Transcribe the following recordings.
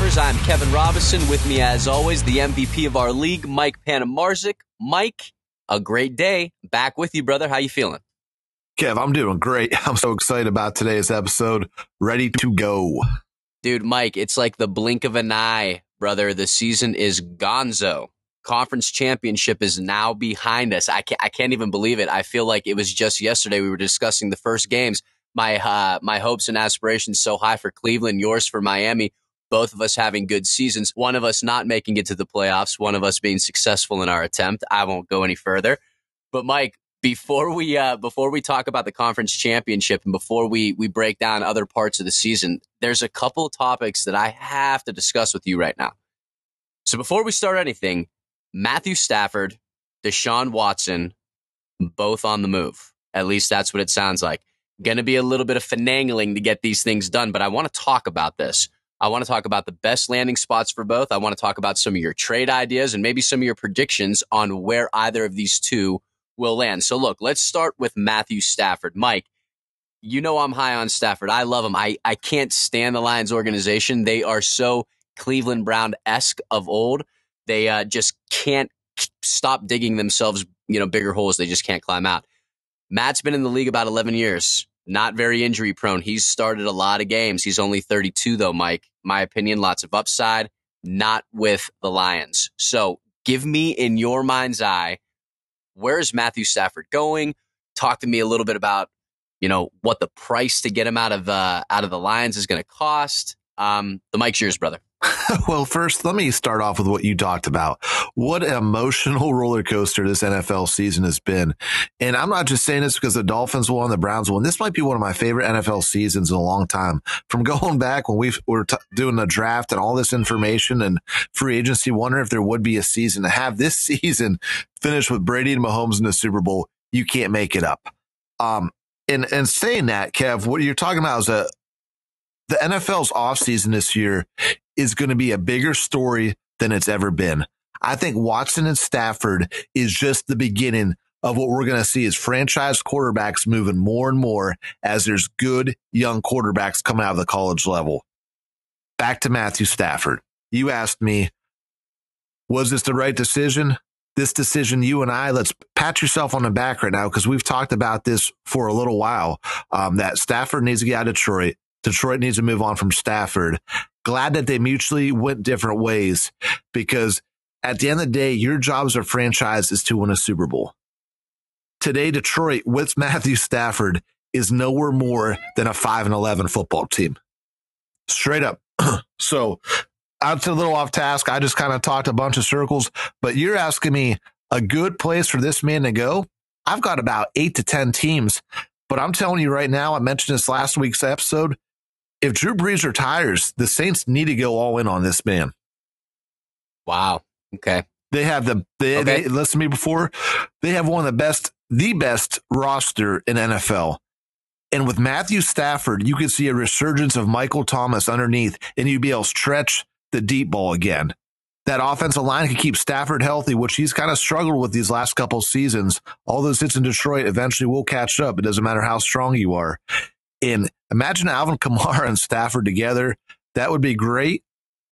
I'm Kevin Robinson. With me, as always, the MVP of our league, Mike Panamarzik. Mike, a great day. Back with you, brother. How you feeling? Kev, I'm doing great. I'm so excited about today's episode. Ready to go. Dude, Mike, it's like the blink of an eye, brother. The season is gonzo. Conference championship is now behind us. I can't, I can't even believe it. I feel like it was just yesterday we were discussing the first games. My uh, my hopes and aspirations so high for Cleveland, yours for Miami. Both of us having good seasons. One of us not making it to the playoffs. One of us being successful in our attempt. I won't go any further. But Mike, before we uh, before we talk about the conference championship and before we we break down other parts of the season, there's a couple topics that I have to discuss with you right now. So before we start anything, Matthew Stafford, Deshaun Watson, both on the move. At least that's what it sounds like. Going to be a little bit of finagling to get these things done, but I want to talk about this. I want to talk about the best landing spots for both. I want to talk about some of your trade ideas and maybe some of your predictions on where either of these two will land. So look, let's start with Matthew Stafford. Mike, you know I'm high on Stafford. I love him. I, I can't stand the Lions organization. They are so Cleveland Brown esque of old. They uh, just can't stop digging themselves, you know, bigger holes. They just can't climb out. Matt's been in the league about 11 years, not very injury prone. He's started a lot of games. He's only 32 though, Mike. My opinion, lots of upside, not with the Lions. So give me in your mind's eye where is Matthew Stafford going? Talk to me a little bit about, you know, what the price to get him out of uh, out of the Lions is going to cost. Um, the mic's yours, brother. well, first, let me start off with what you talked about. What emotional roller coaster this NFL season has been. And I'm not just saying this because the Dolphins won, the Browns won. This might be one of my favorite NFL seasons in a long time. From going back when we were t- doing the draft and all this information and free agency, wondering if there would be a season to have this season finish with Brady and Mahomes in the Super Bowl. You can't make it up. Um, and, and saying that, Kev, what you're talking about is a, the NFL's offseason this year is going to be a bigger story than it's ever been. I think Watson and Stafford is just the beginning of what we're going to see as franchise quarterbacks moving more and more as there's good young quarterbacks coming out of the college level. Back to Matthew Stafford. You asked me, was this the right decision? This decision, you and I, let's pat yourself on the back right now because we've talked about this for a little while. Um, that Stafford needs to get out of Detroit. Detroit needs to move on from Stafford. Glad that they mutually went different ways because at the end of the day, your job as a franchise is to win a Super Bowl. Today, Detroit with Matthew Stafford is nowhere more than a 5 and 11 football team. Straight up. so, to a little off task. I just kind of talked a bunch of circles, but you're asking me a good place for this man to go. I've got about eight to 10 teams, but I'm telling you right now, I mentioned this last week's episode if Drew Brees retires, the Saints need to go all in on this man. Wow. Okay. They have the they, okay. they listen to me before. They have one of the best, the best roster in NFL. And with Matthew Stafford, you could see a resurgence of Michael Thomas underneath, and you'd be able to stretch the deep ball again. That offensive line can keep Stafford healthy, which he's kind of struggled with these last couple seasons. All those hits in Detroit eventually will catch up. It doesn't matter how strong you are. And imagine Alvin Kamara and Stafford together. That would be great.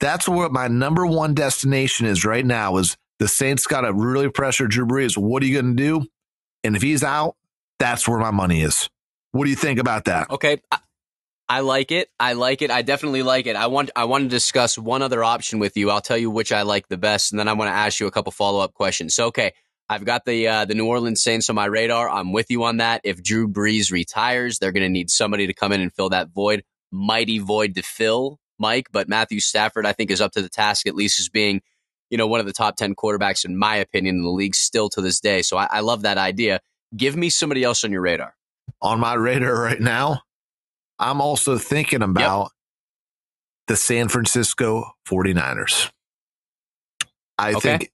That's what my number one destination is right now is the Saints got to really pressure Drew Brees. What are you going to do? And if he's out, that's where my money is. What do you think about that? Okay. I, I like it. I like it. I definitely like it. I want I want to discuss one other option with you. I'll tell you which I like the best, and then I want to ask you a couple follow up questions. So, okay, I've got the uh, the New Orleans Saints on my radar. I'm with you on that. If Drew Brees retires, they're going to need somebody to come in and fill that void. Mighty void to fill, Mike. But Matthew Stafford, I think, is up to the task at least as being, you know, one of the top ten quarterbacks in my opinion in the league still to this day. So I, I love that idea. Give me somebody else on your radar. On my radar right now, I'm also thinking about yep. the San Francisco 49ers. I okay. think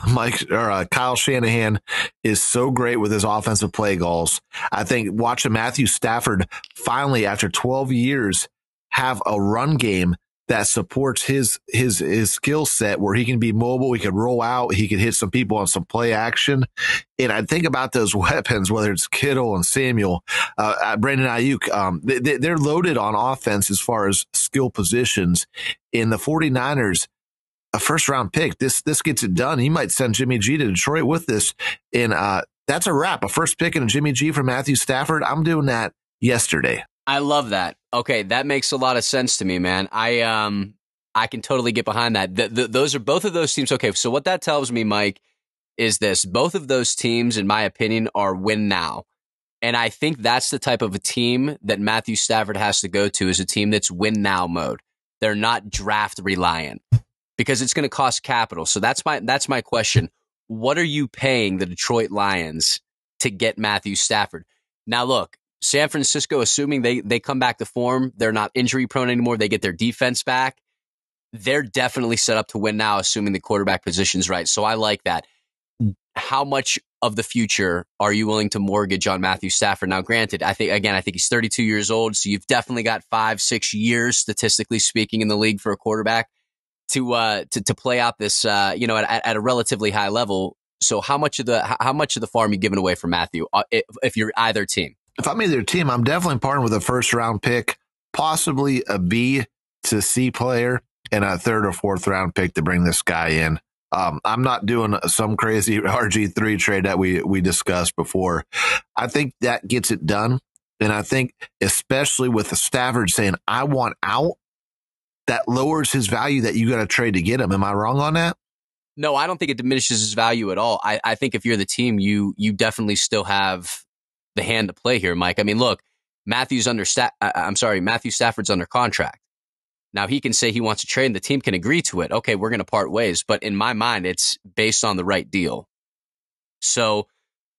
Mike or uh, Kyle Shanahan is so great with his offensive play goals. I think watching Matthew Stafford finally, after 12 years, have a run game that supports his his his skill set where he can be mobile, he can roll out, he can hit some people on some play action. And I think about those weapons, whether it's Kittle and Samuel, uh, uh Brandon Aiyuk, um, they, they're loaded on offense as far as skill positions. In the 49ers, a first round pick, this this gets it done. He might send Jimmy G to Detroit with this. And uh, that's a wrap. A first pick and a Jimmy G for Matthew Stafford. I'm doing that yesterday. I love that. Okay, that makes a lot of sense to me, man. I um I can totally get behind that. The, the, those are both of those teams. Okay, so what that tells me, Mike, is this: both of those teams, in my opinion, are win now, and I think that's the type of a team that Matthew Stafford has to go to. Is a team that's win now mode. They're not draft reliant because it's going to cost capital. So that's my that's my question. What are you paying the Detroit Lions to get Matthew Stafford? Now, look, San Francisco, assuming they they come back to form, they're not injury prone anymore. They get their defense back. They're definitely set up to win now, assuming the quarterback position's right. So I like that. How much of the future are you willing to mortgage on Matthew Stafford? Now, granted, I think again, I think he's 32 years old, so you've definitely got five, six years, statistically speaking, in the league for a quarterback to uh to to play out this uh you know at, at a relatively high level. So how much of the how much of the farm you giving away for Matthew uh, if, if you're either team? if I'm either team, I'm definitely partnering with a first round pick, possibly a B to C player, and a third or fourth round pick to bring this guy in. Um, I'm not doing some crazy RG3 trade that we, we discussed before. I think that gets it done. And I think, especially with the Stafford saying, I want out, that lowers his value that you got to trade to get him. Am I wrong on that? No, I don't think it diminishes his value at all. I, I think if you're the team, you you definitely still have the hand to play here, Mike. I mean, look, Matthew's under, I'm sorry, Matthew Stafford's under contract. Now he can say he wants to trade and the team can agree to it. Okay, we're going to part ways. But in my mind, it's based on the right deal. So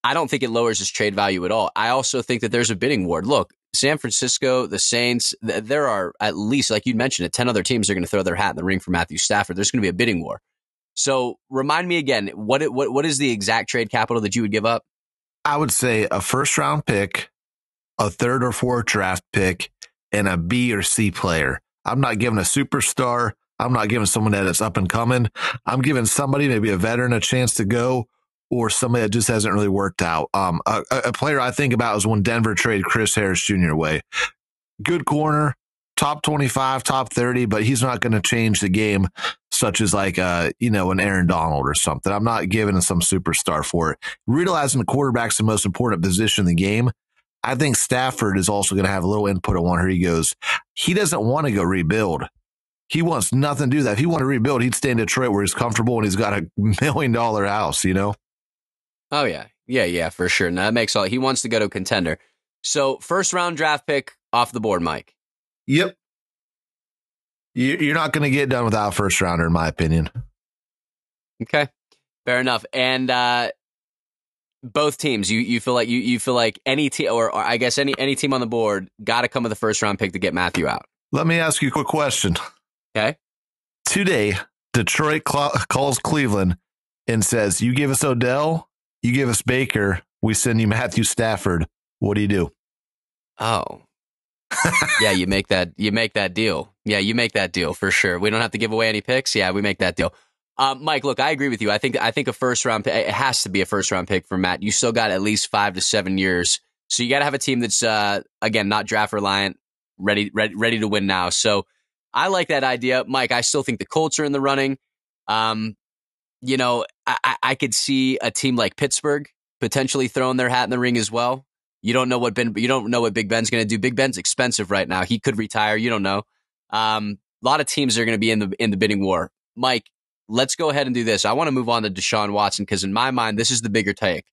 I don't think it lowers his trade value at all. I also think that there's a bidding war. Look, San Francisco, the Saints, th- there are at least, like you mentioned, it, 10 other teams are going to throw their hat in the ring for Matthew Stafford. There's going to be a bidding war. So remind me again, what, what, what is the exact trade capital that you would give up? I would say a first round pick, a third or fourth draft pick, and a B or C player. I'm not giving a superstar. I'm not giving someone that is up and coming. I'm giving somebody, maybe a veteran, a chance to go, or somebody that just hasn't really worked out. Um, a, a player I think about is when Denver traded Chris Harris Jr. away. Good corner, top 25, top 30, but he's not going to change the game, such as like, uh, you know, an Aaron Donald or something. I'm not giving him some superstar for it. Realizing the quarterback's the most important position in the game. I think Stafford is also going to have a little input on where he goes. He doesn't want to go rebuild. He wants nothing to do that. If he wanted to rebuild, he'd stay in Detroit where he's comfortable and he's got a million dollar house, you know? Oh, yeah. Yeah, yeah, for sure. Now that makes all he wants to go to a contender. So, first round draft pick off the board, Mike. Yep. You're not going to get done without first rounder, in my opinion. Okay, fair enough. And uh, both teams, you you feel like you you feel like any team, or, or I guess any any team on the board, got to come with a first round pick to get Matthew out. Let me ask you a quick question. Okay. Today, Detroit calls Cleveland and says, "You give us Odell, you give us Baker, we send you Matthew Stafford. What do you do?" Oh, yeah, you make that you make that deal. Yeah, you make that deal for sure. We don't have to give away any picks. Yeah, we make that deal. Um, Mike, look, I agree with you. I think I think a first round pick, it has to be a first round pick for Matt. You still got at least five to seven years, so you got to have a team that's uh, again not draft reliant, ready ready ready to win now. So I like that idea, Mike. I still think the Colts are in the running. Um, you know, I, I could see a team like Pittsburgh potentially throwing their hat in the ring as well. You don't know what Ben. You don't know what Big Ben's going to do. Big Ben's expensive right now. He could retire. You don't know. Um, a lot of teams are going to be in the in the bidding war. Mike, let's go ahead and do this. I want to move on to Deshaun Watson because in my mind, this is the bigger take.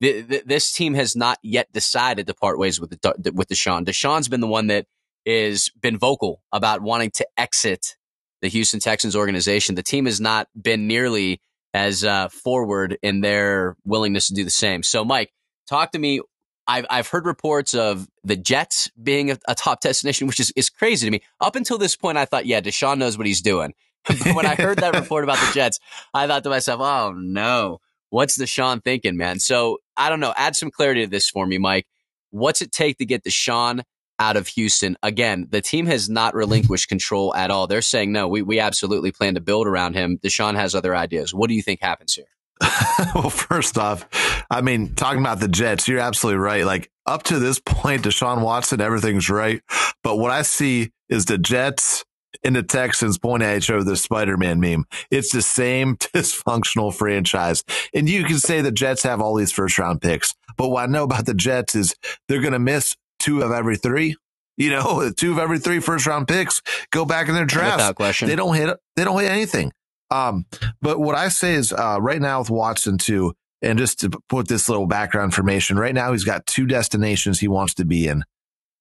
this team has not yet decided to part ways with the, with Deshaun. Deshaun's been the one that is been vocal about wanting to exit the Houston Texans organization. The team has not been nearly as uh, forward in their willingness to do the same. So, Mike, talk to me. I've I've heard reports of the Jets being a, a, top destination, which is, is crazy to me. Up until this point, I thought, yeah, Deshaun knows what he's doing. when I heard that report about the Jets, I thought to myself, oh no, what's Deshaun thinking, man? So I don't know. Add some clarity to this for me, Mike. What's it take to get Deshaun out of Houston. Again, the team has not relinquished control at all. They're saying, no, we, we absolutely plan to build around him. Deshaun has other ideas. What do you think happens here? well, first off, I mean, talking about the Jets, you're absolutely right. Like up to this point, Deshaun Watson, everything's right. But what I see is the Jets and the Texans point at each other the Spider-Man meme. It's the same dysfunctional franchise. And you can say the Jets have all these first round picks. But what I know about the Jets is they're going to miss two of every three. You know, two of every three first round picks go back in their draft. Without question. They don't hit, they don't hit anything. Um, but what I say is, uh, right now with Watson too, and just to put this little background information, right now he's got two destinations he wants to be in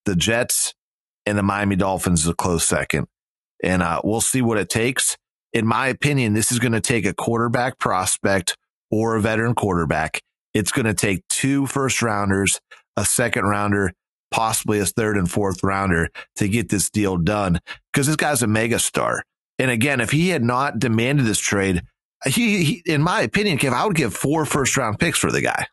the Jets and the Miami Dolphins is a close second. And, uh, we'll see what it takes. In my opinion, this is going to take a quarterback prospect or a veteran quarterback. It's going to take two first rounders, a second rounder, possibly a third and fourth rounder to get this deal done because this guy's a mega star. And again, if he had not demanded this trade, he, he, in my opinion, Kev, I would give four first round picks for the guy.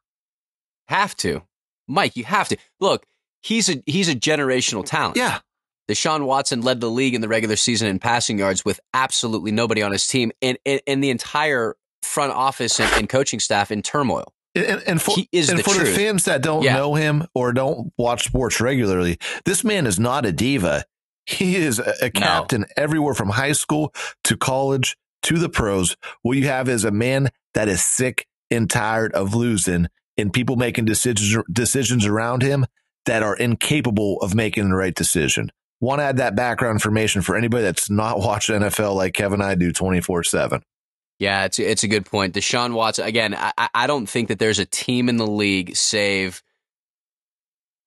Have to, Mike. You have to look. He's a he's a generational talent. Yeah. Deshaun Watson led the league in the regular season in passing yards with absolutely nobody on his team, and and, and the entire front office and, and coaching staff in turmoil. And, and for, and the for the fans that don't Yeah. know him or don't watch sports regularly, this man is not a diva. He is a, a captain everywhere from high school to college to the pros. What you have is a man that is sick and tired of losing and people making decisions decisions around him that are incapable of making the right decision. Want to add that background information for anybody that's not watching NFL like Kevin and I do 24 7. Yeah, it's it's a good point. Deshaun Watson again. I I- don't think that there's a team in the league save.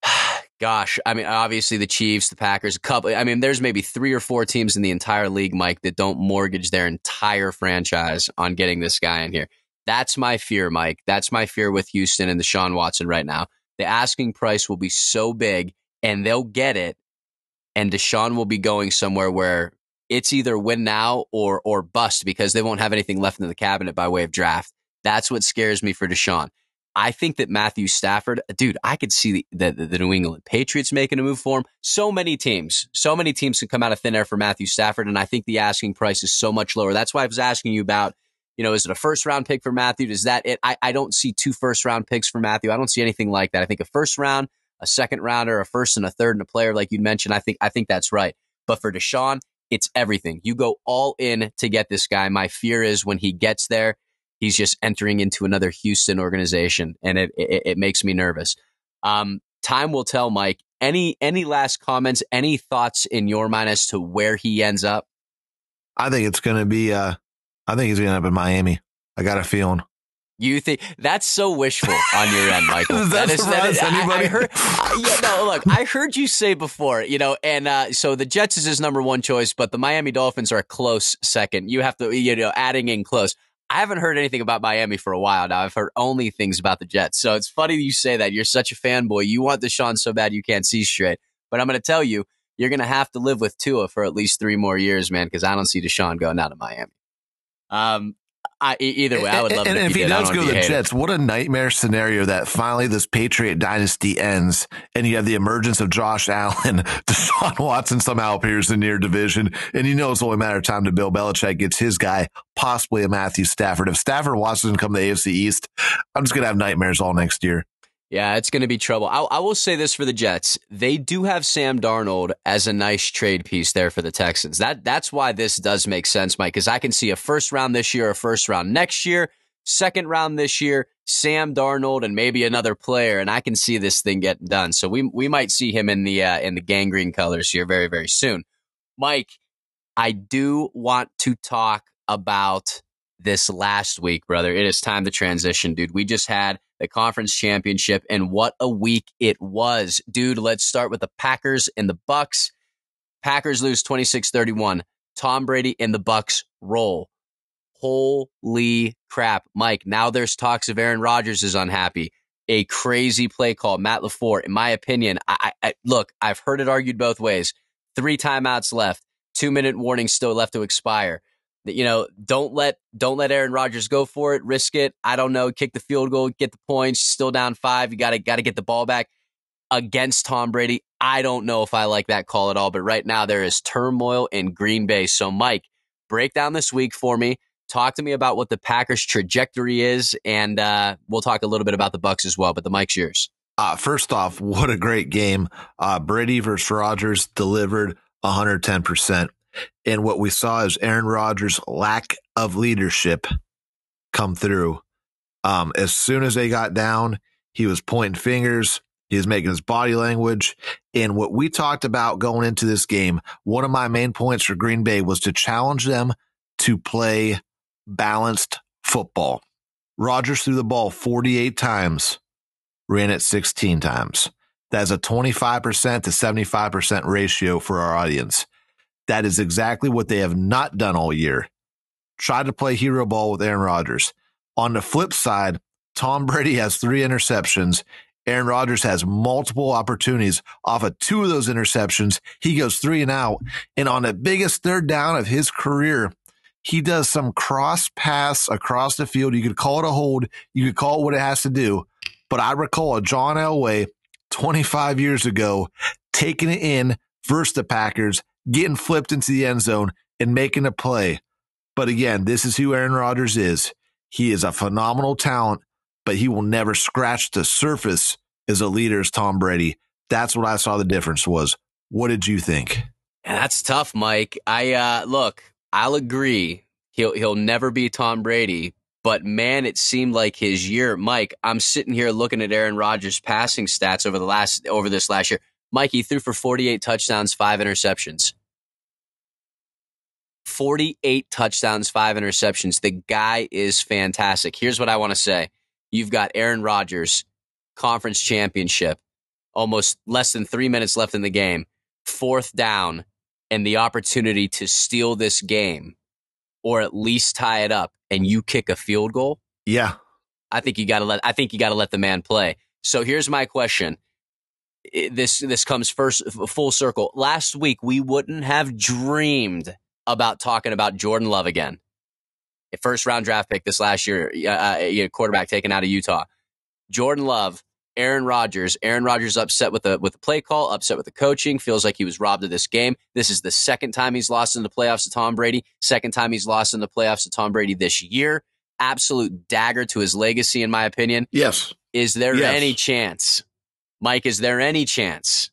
Gosh, I mean, obviously the Chiefs, the Packers, a couple. I mean, there's maybe three or four teams in the entire league, Mike, that don't mortgage their entire franchise on getting this guy in here. That's my fear, Mike. That's my fear with Houston and the Deshaun Watson right now. The asking price will be so big, and they'll get it, and Deshaun will be going somewhere where it's either win now or or bust because they won't have anything left in the cabinet by way of draft. That's what scares me for Deshaun. I think that Matthew Stafford, dude, I could see the, the, the New England Patriots making a move for him. So many teams, so many teams can come out of thin air for Matthew Stafford, and I think the asking price is so much lower. That's why I was asking you about, you know, is it a first round pick for Matthew? Is that it? I, I don't see two first round picks for Matthew. I don't see anything like that. I think a first round, a second rounder, a first and a third, and a player like you mentioned. I think I think that's right. But for Deshaun, it's everything. You go all in to get this guy. My fear is when he gets there, he's just entering into another Houston organization, and it it, it makes me nervous. Um, time will tell, Mike. Any any last comments? Any thoughts in your mind as to where he ends up? I think it's going to be, uh, I think he's going to end up in Miami. I got a feeling. You think that's so wishful on your end, Michael? Does that surprise I- I, anybody? heard, I- yeah, no, look, I heard you say before, you know, and uh, so the Jets is his number one choice, but the Miami Dolphins are a close second. You have to, you know, adding in close. I haven't heard anything about Miami for a while now. I've heard only things about the Jets. So it's funny you say that. You're such a fanboy. You want Deshaun so bad you can't see straight. But I'm going to tell you, you're going to have to live with Tua for at least three more years, man, because I don't see Deshaun going out to Miami. Um, I, either way, I would love and, it and if, he does go to the. Jets, what a nightmare scenario that finally this Patriot dynasty ends and you have the emergence of Josh Allen. Deshaun Watson somehow appears in your division. And you know it's only a matter of time to Bill Belichick gets his guy, possibly a Matthew Stafford. If Stafford and Watson come to the AFC East, I'm just going to have nightmares all next year. Yeah, it's going to be trouble. I, I will say this for the Jets: they do have Sam Darnold as a nice trade piece there for the Texans. That that's why this does make sense, Mike. Because I can see a first round this year, a first round next year, second round this year, Sam Darnold, and maybe another player, and I can see this thing getting done. So we we might see him in the uh, in the gang green colors here very very soon. Mike, I do want to talk about this last week, brother. It is time to transition, dude. We just had the conference championship and what a week it was. Dude, let's start with the Packers and the Bucks. Packers lose 26-31. Tom Brady and the Bucks roll. Holy crap. Mike, now there's talks of Aaron Rodgers is unhappy. A crazy play call. Matt LaFleur, in my opinion, I, I look, I've heard it argued both ways. Three timeouts left, two minute warning still left to expire. You know, don't let don't let Aaron Rodgers go for it, risk it. I don't know, kick the field goal, get the points, still down five. You gotta gotta get the ball back. against Tom Brady. I don't know if I like that call at all, but right now there is turmoil in Green Bay. So, Mike, break down this week for me. Talk to me about what the Packers' trajectory is, and uh, we'll talk a little bit about the Bucks as well. But the mic's yours. Uh, first off, what a great game! Uh, Brady versus Rodgers delivered 110 percent, and what we saw is Aaron Rodgers' lack of leadership come through. Um, as soon as they got down, he was pointing fingers. He was making his body language. And what we talked about going into this game, one of my main points for Green Bay was to challenge them to play balanced football. Rodgers threw the ball 48 times, ran it 16 times. That's a 25% to 75% ratio for our audience. That is exactly what they have not done all year. Try to play hero ball with Aaron Rodgers. On the flip side, Tom Brady has three interceptions. Aaron Rodgers has multiple opportunities off of two of those interceptions. He goes three and out. And on the biggest third down of his career, he does some cross pass across the field. You could call it a hold. You could call it what it has to do. But I recall a John Elway 25 years ago taking it in versus the Packers, getting flipped into the end zone and making a play. But again, this is who Aaron Rodgers is. He is a phenomenal talent, but he will never scratch the surface as a leader as Tom Brady. That's what I saw the difference was. What did you think? That's tough, Mike. I uh, look, I'll agree. He'll he'll never be Tom Brady, but man, it seemed like his year. Mike, I'm sitting here looking at Aaron Rodgers' passing stats over the last over this last year. Mike, he threw for 48 touchdowns, five interceptions. 48 touchdowns, five interceptions. The guy is fantastic. Here's what I want to say. You've got Aaron Rodgers, conference championship, almost less than three minutes left in the game, fourth down, and the opportunity to steal this game or at least tie it up and you kick a field goal. Yeah. I think you got to let I think you got to let the man play. So here's my question. This this comes first full circle. Last week we wouldn't have dreamed about talking about Jordan Love again. A first round draft pick this last year, uh, quarterback taken out of Utah. Jordan Love Aaron Rodgers. Aaron Rodgers upset with the with the play call, upset with the coaching, feels like he was robbed of this game. This is the second time he's lost in the playoffs to Tom Brady. Second time he's lost in the playoffs to Tom Brady this year. Absolute dagger to his legacy, in my opinion. Yes. Is there yes. any chance, Mike? Is there any chance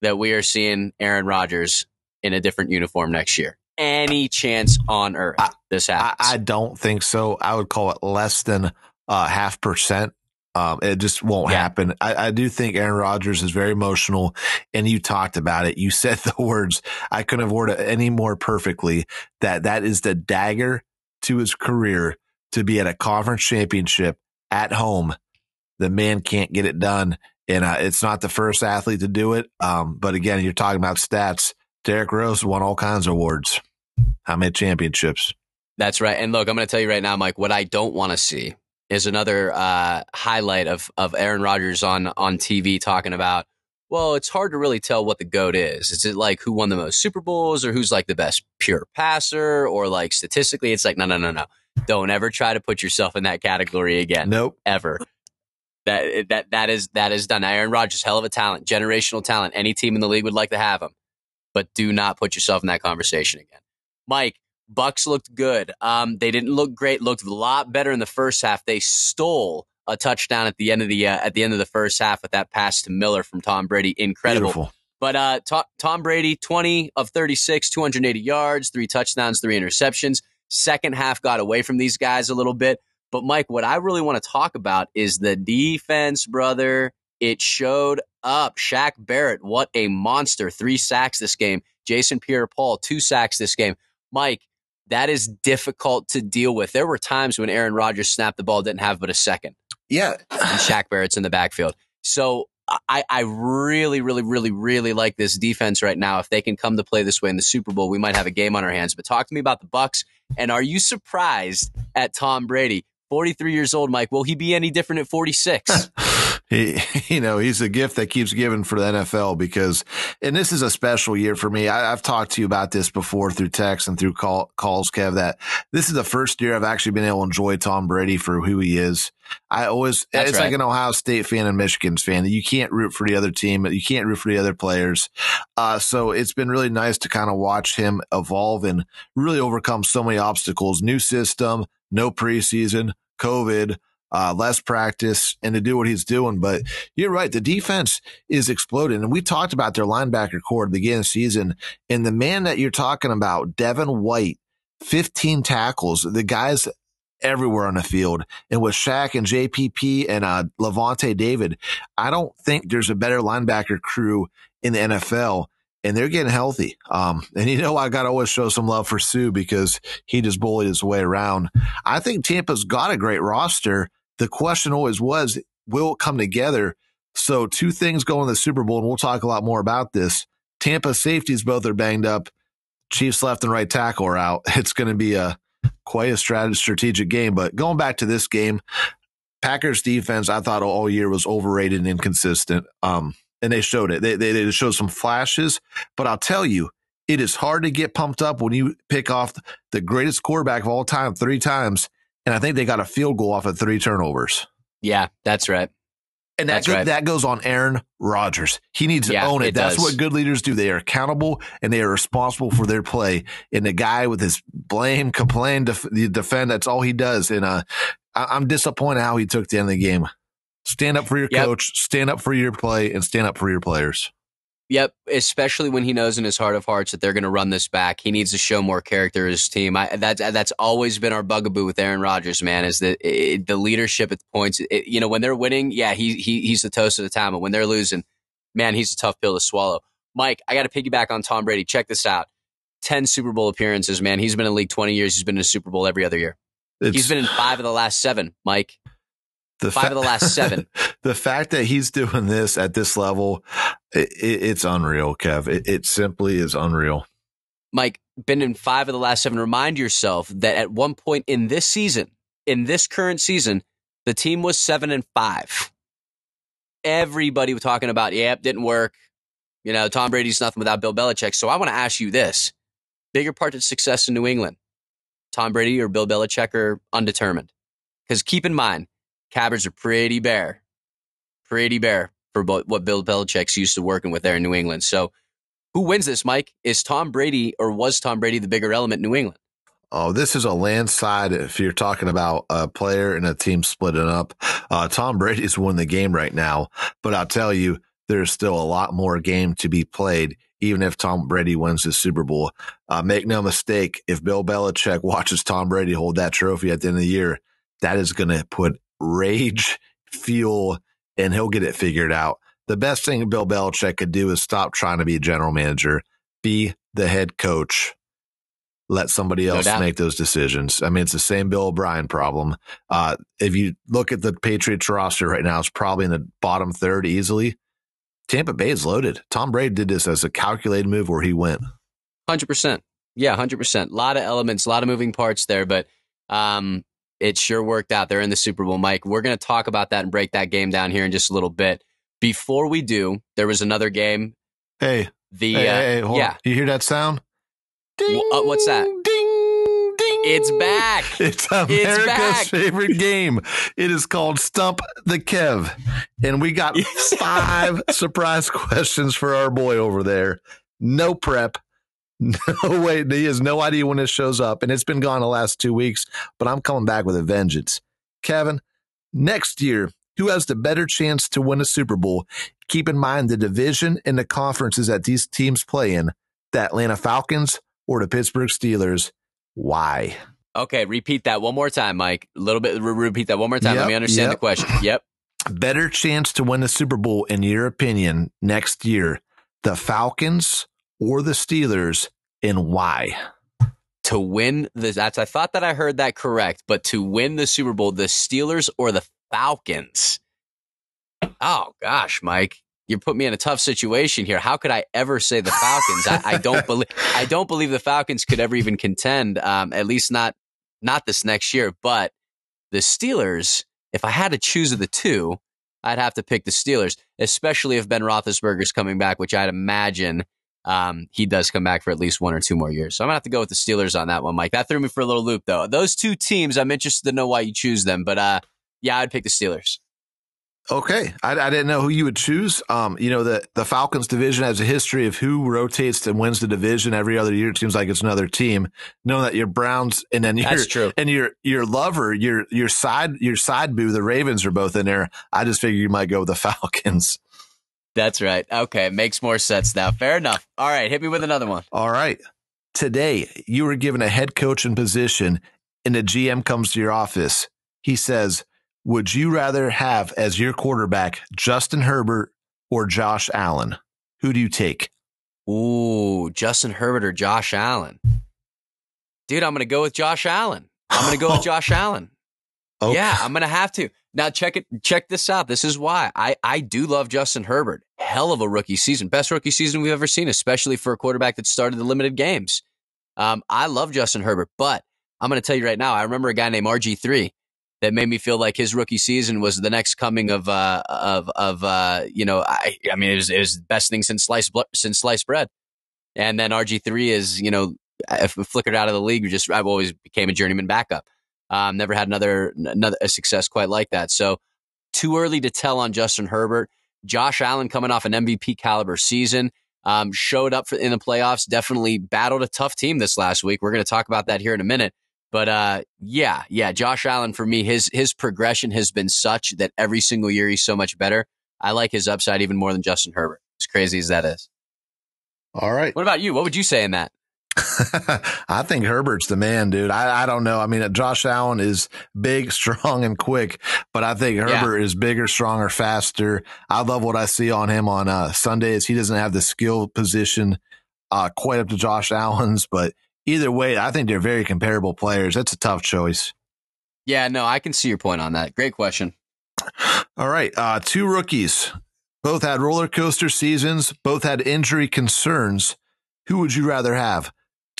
that we are seeing Aaron Rodgers in a different uniform next year? Any chance on earth I, this happens? I, I, don't think so. I would call it less than uh, half percent. Um, it just won't yeah. happen. I, I, do think Aaron Rodgers is very emotional, and you talked about it. You said the words I couldn't have worded any more perfectly. That that is the dagger to his career to be at a conference championship at home. The man can't get it done, and uh, it's not the first athlete to do it. Um, but again, you're talking about stats. Derrick Rose won all kinds of awards. How many championships? That's right. And look, I'm going to tell you right now, Mike, what I don't want to see is another uh, highlight of of Aaron Rodgers on on TV talking about. Well, it's hard to really tell what the goat is. Is it like who won the most Super Bowls, or who's like the best pure passer, or like statistically? It's like no, no, no, no. Don't ever try to put yourself in that category again. Nope, ever. That that that is that is done. Aaron Rodgers, hell of a talent, generational talent. Any team in the league would like to have him, but do not put yourself in that conversation again. Mike, Bucks looked good. Um, they didn't look great. Looked a lot better in the first half. They stole a touchdown at the end of the uh, at the end of the first half with that pass to Miller from Tom Brady. Incredible. Beautiful. But uh, Tom, Tom Brady, 20 of 36, 280 yards, three touchdowns, three interceptions. Second half got away from these guys a little bit. But Mike, what I really want to talk about is the defense, brother. It showed up. Shaq Barrett, what a monster. Three sacks this game. Jason Pierre Paul, two sacks this game. Mike, that is difficult to deal with. There were times when Aaron Rodgers snapped the ball, didn't have but a second. Yeah. and Shaq Barrett's in the backfield. So I, I really, really, really, really like this defense right now. If they can come to play this way in the Super Bowl, we might have a game on our hands. But talk to me about the Bucks. And are you surprised at Tom Brady? 43 years old, Mike. Will he be any different at 46? he, you know, he's a gift that keeps giving for the NFL because, and this is a special year for me. I, have talked to you about this before through text and through call, calls, Kev, that this is the first year I've actually been able to enjoy Tom Brady for who he is. I always, That's it's right. like an Ohio State fan and Michigan's fan that you can't root for the other team. You can't root for the other players. Uh, so it's been really nice to kind of watch him evolve and really overcome so many obstacles. New system, no preseason, COVID, uh, less practice and to do what he's doing. But you're right. The defense is exploding. And we talked about their linebacker corps at the beginning of the season. And the man that you're talking about, Devin White, 15 tackles. The guy's everywhere on the field. And with Shaq and JPP and uh, Lavonte David, I don't think there's a better linebacker crew in the NFL. And they're getting healthy. Um, and you know, I got to always show some love for Suh because he just bullied his way around. I think Tampa's got a great roster the question always was, will it come together? So two things go in the Super Bowl, and we'll talk a lot more about this. Tampa safeties both are banged up. Chiefs left and right tackle are out. It's going to be a quite a strategic game. But going back to this game, Packers defense, I thought all year was overrated and inconsistent. Um, and they showed it. They, they, they showed some flashes, but I'll tell you, it is hard to get pumped up when you pick off the greatest quarterback of all time three times and I think they got a field goal off of three turnovers. Yeah, that's right. And that go, right. that goes on Aaron Rodgers. He needs to yeah, own it. it that's does. what good leaders do. They are accountable and they are responsible for their play. And the guy with his blame, complain, def- defend, that's all he does. And uh, I- am disappointed how he took the end of the game. Stand up for your yep. coach, stand up for your play, and stand up for your players. Yep, especially when he knows in his heart of hearts that they're going to run this back. He needs to show more character his team. I, that's that's always been our bugaboo with Aaron Rodgers, man. Is that it, the leadership at the points? It, you know, when they're winning, yeah, he, he he's the toast of the town. But when they're losing, man, he's a tough pill to swallow. Mike, I got to piggyback on Tom Brady. Check this out: ten Super Bowl appearances, man. He's been in the league twenty years. He's been in a Super Bowl every other year. He's been in five of the last seven. Mike, the five fa- of the last seven. the fact that he's doing this at this level, it, it, it's unreal, Kev. It, it simply is unreal. Mike, been in five of the last seven. Remind yourself that at one point in this season, in this current season, the team was seven and five. Everybody was talking about, yep, didn't work. You know, Tom Brady's nothing without Bill Belichick. So I want to ask you this bigger part of success in New England, Tom Brady or Bill Belichick are undetermined. Because keep in mind, Cabbers are pretty bare, pretty bare for what Bill Belichick's used to working with there in New England. So, who wins this, Mike? Is Tom Brady or was Tom Brady the bigger element in New England? Oh, this is a landslide if you're talking about a player and a team splitting up. Uh, Tom Brady's won the game right now, but I'll tell you, there's still a lot more game to be played, even if Tom Brady wins the Super Bowl. Uh, make no mistake, if Bill Belichick watches Tom Brady hold that trophy at the end of the year, that is going to put rage, fuel, and he'll get it figured out. The best thing Bill Belichick could do is stop trying to be a general manager, be the head coach. Let somebody else no make those decisions. I mean, it's the same Bill O'Brien problem. Uh, if you look at the Patriots roster right now, it's probably in the bottom third easily. Tampa Bay is loaded. Tom Brady did this as a calculated move where he went. 100%. Yeah, 100%. A lot of elements, a lot of moving parts there, but um, it sure worked out. They're in the Super Bowl, Mike. We're going to talk about that and break that game down here in just a little bit. Before we do, there was another game. Hey, the hey, uh, hey, hey, yeah, on. you hear that sound? Ding, uh, what's that? Ding, ding. It's back. It's America's it's back. favorite game. It is called Stump the Kev, and we got five surprise questions for our boy over there. No prep, No way. He has no idea when this shows up. And it's been gone the last two weeks, but I'm coming back with a vengeance. Kevin, next year, who has the better chance to win a Super Bowl? Keep in mind the division and the conferences that these teams play in the Atlanta Falcons or the Pittsburgh Steelers. Why? Okay, repeat that one more time, Mike. A little bit, repeat that one more time. Yep, Let me understand yep. the question. Yep. Better chance to win the Super Bowl, in your opinion, next year, the Falcons or the Steelers and why? To win the that's I thought that I heard that correct, but to win the Super Bowl, the Steelers or the Falcons? Oh gosh, Mike, you put me in a tough situation here. How could I ever say the Falcons? I, I, don't believe I don't believe the Falcons could ever even contend. Um, at least not not this next year. But the Steelers, if I had to choose of the two, I'd have to pick the Steelers, especially if Ben Roethlisberger's coming back, which I'd imagine um, he does come back for at least one or two more years. So I'm gonna have to go with the Steelers on that one, Mike. That threw me for a little loop, though. Those two teams, I'm interested to know why you choose them, but uh, yeah, I'd pick the Steelers. Okay, I, I, didn't know who you would choose. Um, you know the the Falcons division has a history of who rotates and wins the division every other year. It seems like it's another team. Knowing that your Browns and then your That's true. and your your lover, your your side your side boo, the Ravens are both in there. I just figured you might go with the Falcons. That's right. Okay, makes more sense now. Fair enough. All right, hit me with another one. All right. Today you were given a head coaching position, and the GM comes to your office. He says would you rather have as your quarterback Justin Herbert or Josh Allen? Who do you take? Ooh, Justin Herbert or Josh Allen? Dude, I'm going to go with Josh Allen. I'm going to go with Josh Allen. Okay. Yeah, I'm going to have to. Now check it check this out. This is why. I I do love Justin Herbert. Hell of a rookie season. Best rookie season we've ever seen, especially for a quarterback that started the limited games. Um, I love Justin Herbert, but I'm going to tell you right now, I remember a guy named RG3 that made me feel like his rookie season was the next coming of uh, of of uh, you know I I mean it was, it was the best thing since sliced since sliced bread, and then RG three is you know flickered out of the league. Just I've always became a journeyman backup. Um, never had another another a success quite like that. So too early to tell on Justin Herbert. Josh Allen coming off an MVP caliber season. Um, showed up for, in the playoffs. Definitely battled a tough team this last week. We're going to talk about that here in a minute. But uh, yeah, yeah, Josh Allen for me, his his progression has been such that every single year he's so much better. I like his upside even more than Justin Herbert. As crazy as that is. All right. What about you? What would you say in that? I think Herbert's the man, dude. I, I don't know. I mean, Josh Allen is big, strong, and quick, but I think Herbert yeah. is bigger, stronger, faster. I love what I see on him on uh, Sundays. He doesn't have the skill position uh, quite up to Josh Allen's, but either way, I think they're very comparable players. That's a tough choice. Yeah, no, I can see your point on that. Great question. All right. Uh, two rookies. Both had roller coaster seasons, both had injury concerns. Who would you rather have?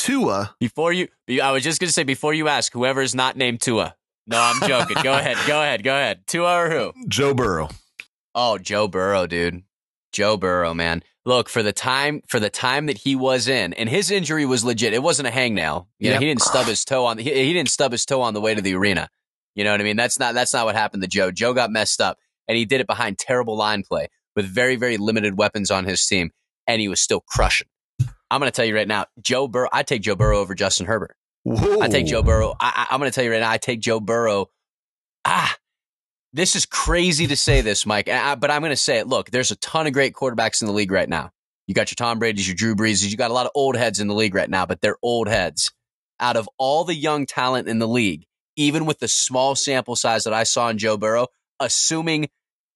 Tua. Before you, I was just going to say, before you ask, whoever is not named Tua. No, I'm joking. go ahead. Go ahead. Go ahead. Tua or who? Joe Burrow. Oh, Joe Burrow, dude. Joe Burrow, man look for the time for the time that he was in, and his injury was legit. It wasn't a hangnail. You yep. know, he didn't stub his toe on the, he, he didn't stub his toe on the way to the arena. You know what I mean? That's not that's not what happened to Joe. Joe got messed up, and he did it behind terrible line play with very very limited weapons on his team, and he was still crushing. I'm going to tell you right now, Joe Burrow. I take Joe Burrow over Justin Herbert. Whoa. I take Joe Burrow. I, I, I'm going to tell you right now, I take Joe Burrow. Ah, this is crazy to say this, Mike, but I'm going to say it. Look, there's a ton of great quarterbacks in the league right now. You got your Tom Brady's, your Drew Brees. You got a lot of old heads in the league right now, but they're old heads. Out of all the young talent in the league, even with the small sample size that I saw in Joe Burrow, assuming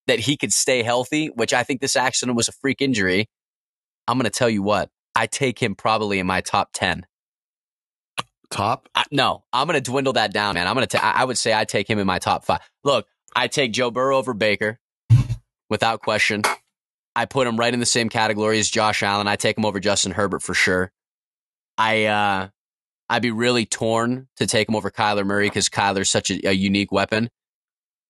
that he could stay healthy, which I think this accident was a freak injury, I'm going to tell you what, I take him probably in my top 10. Top? I, no, I'm going to dwindle that down, man. I'm going to, I would say I take him in my top five. Look, I take Joe Burrow over Baker without question. I put him right in the same category as Josh Allen. I take him over Justin Herbert for sure. I, uh, I'd be really torn to take him over Kyler Murray because Kyler's such a, a, unique weapon.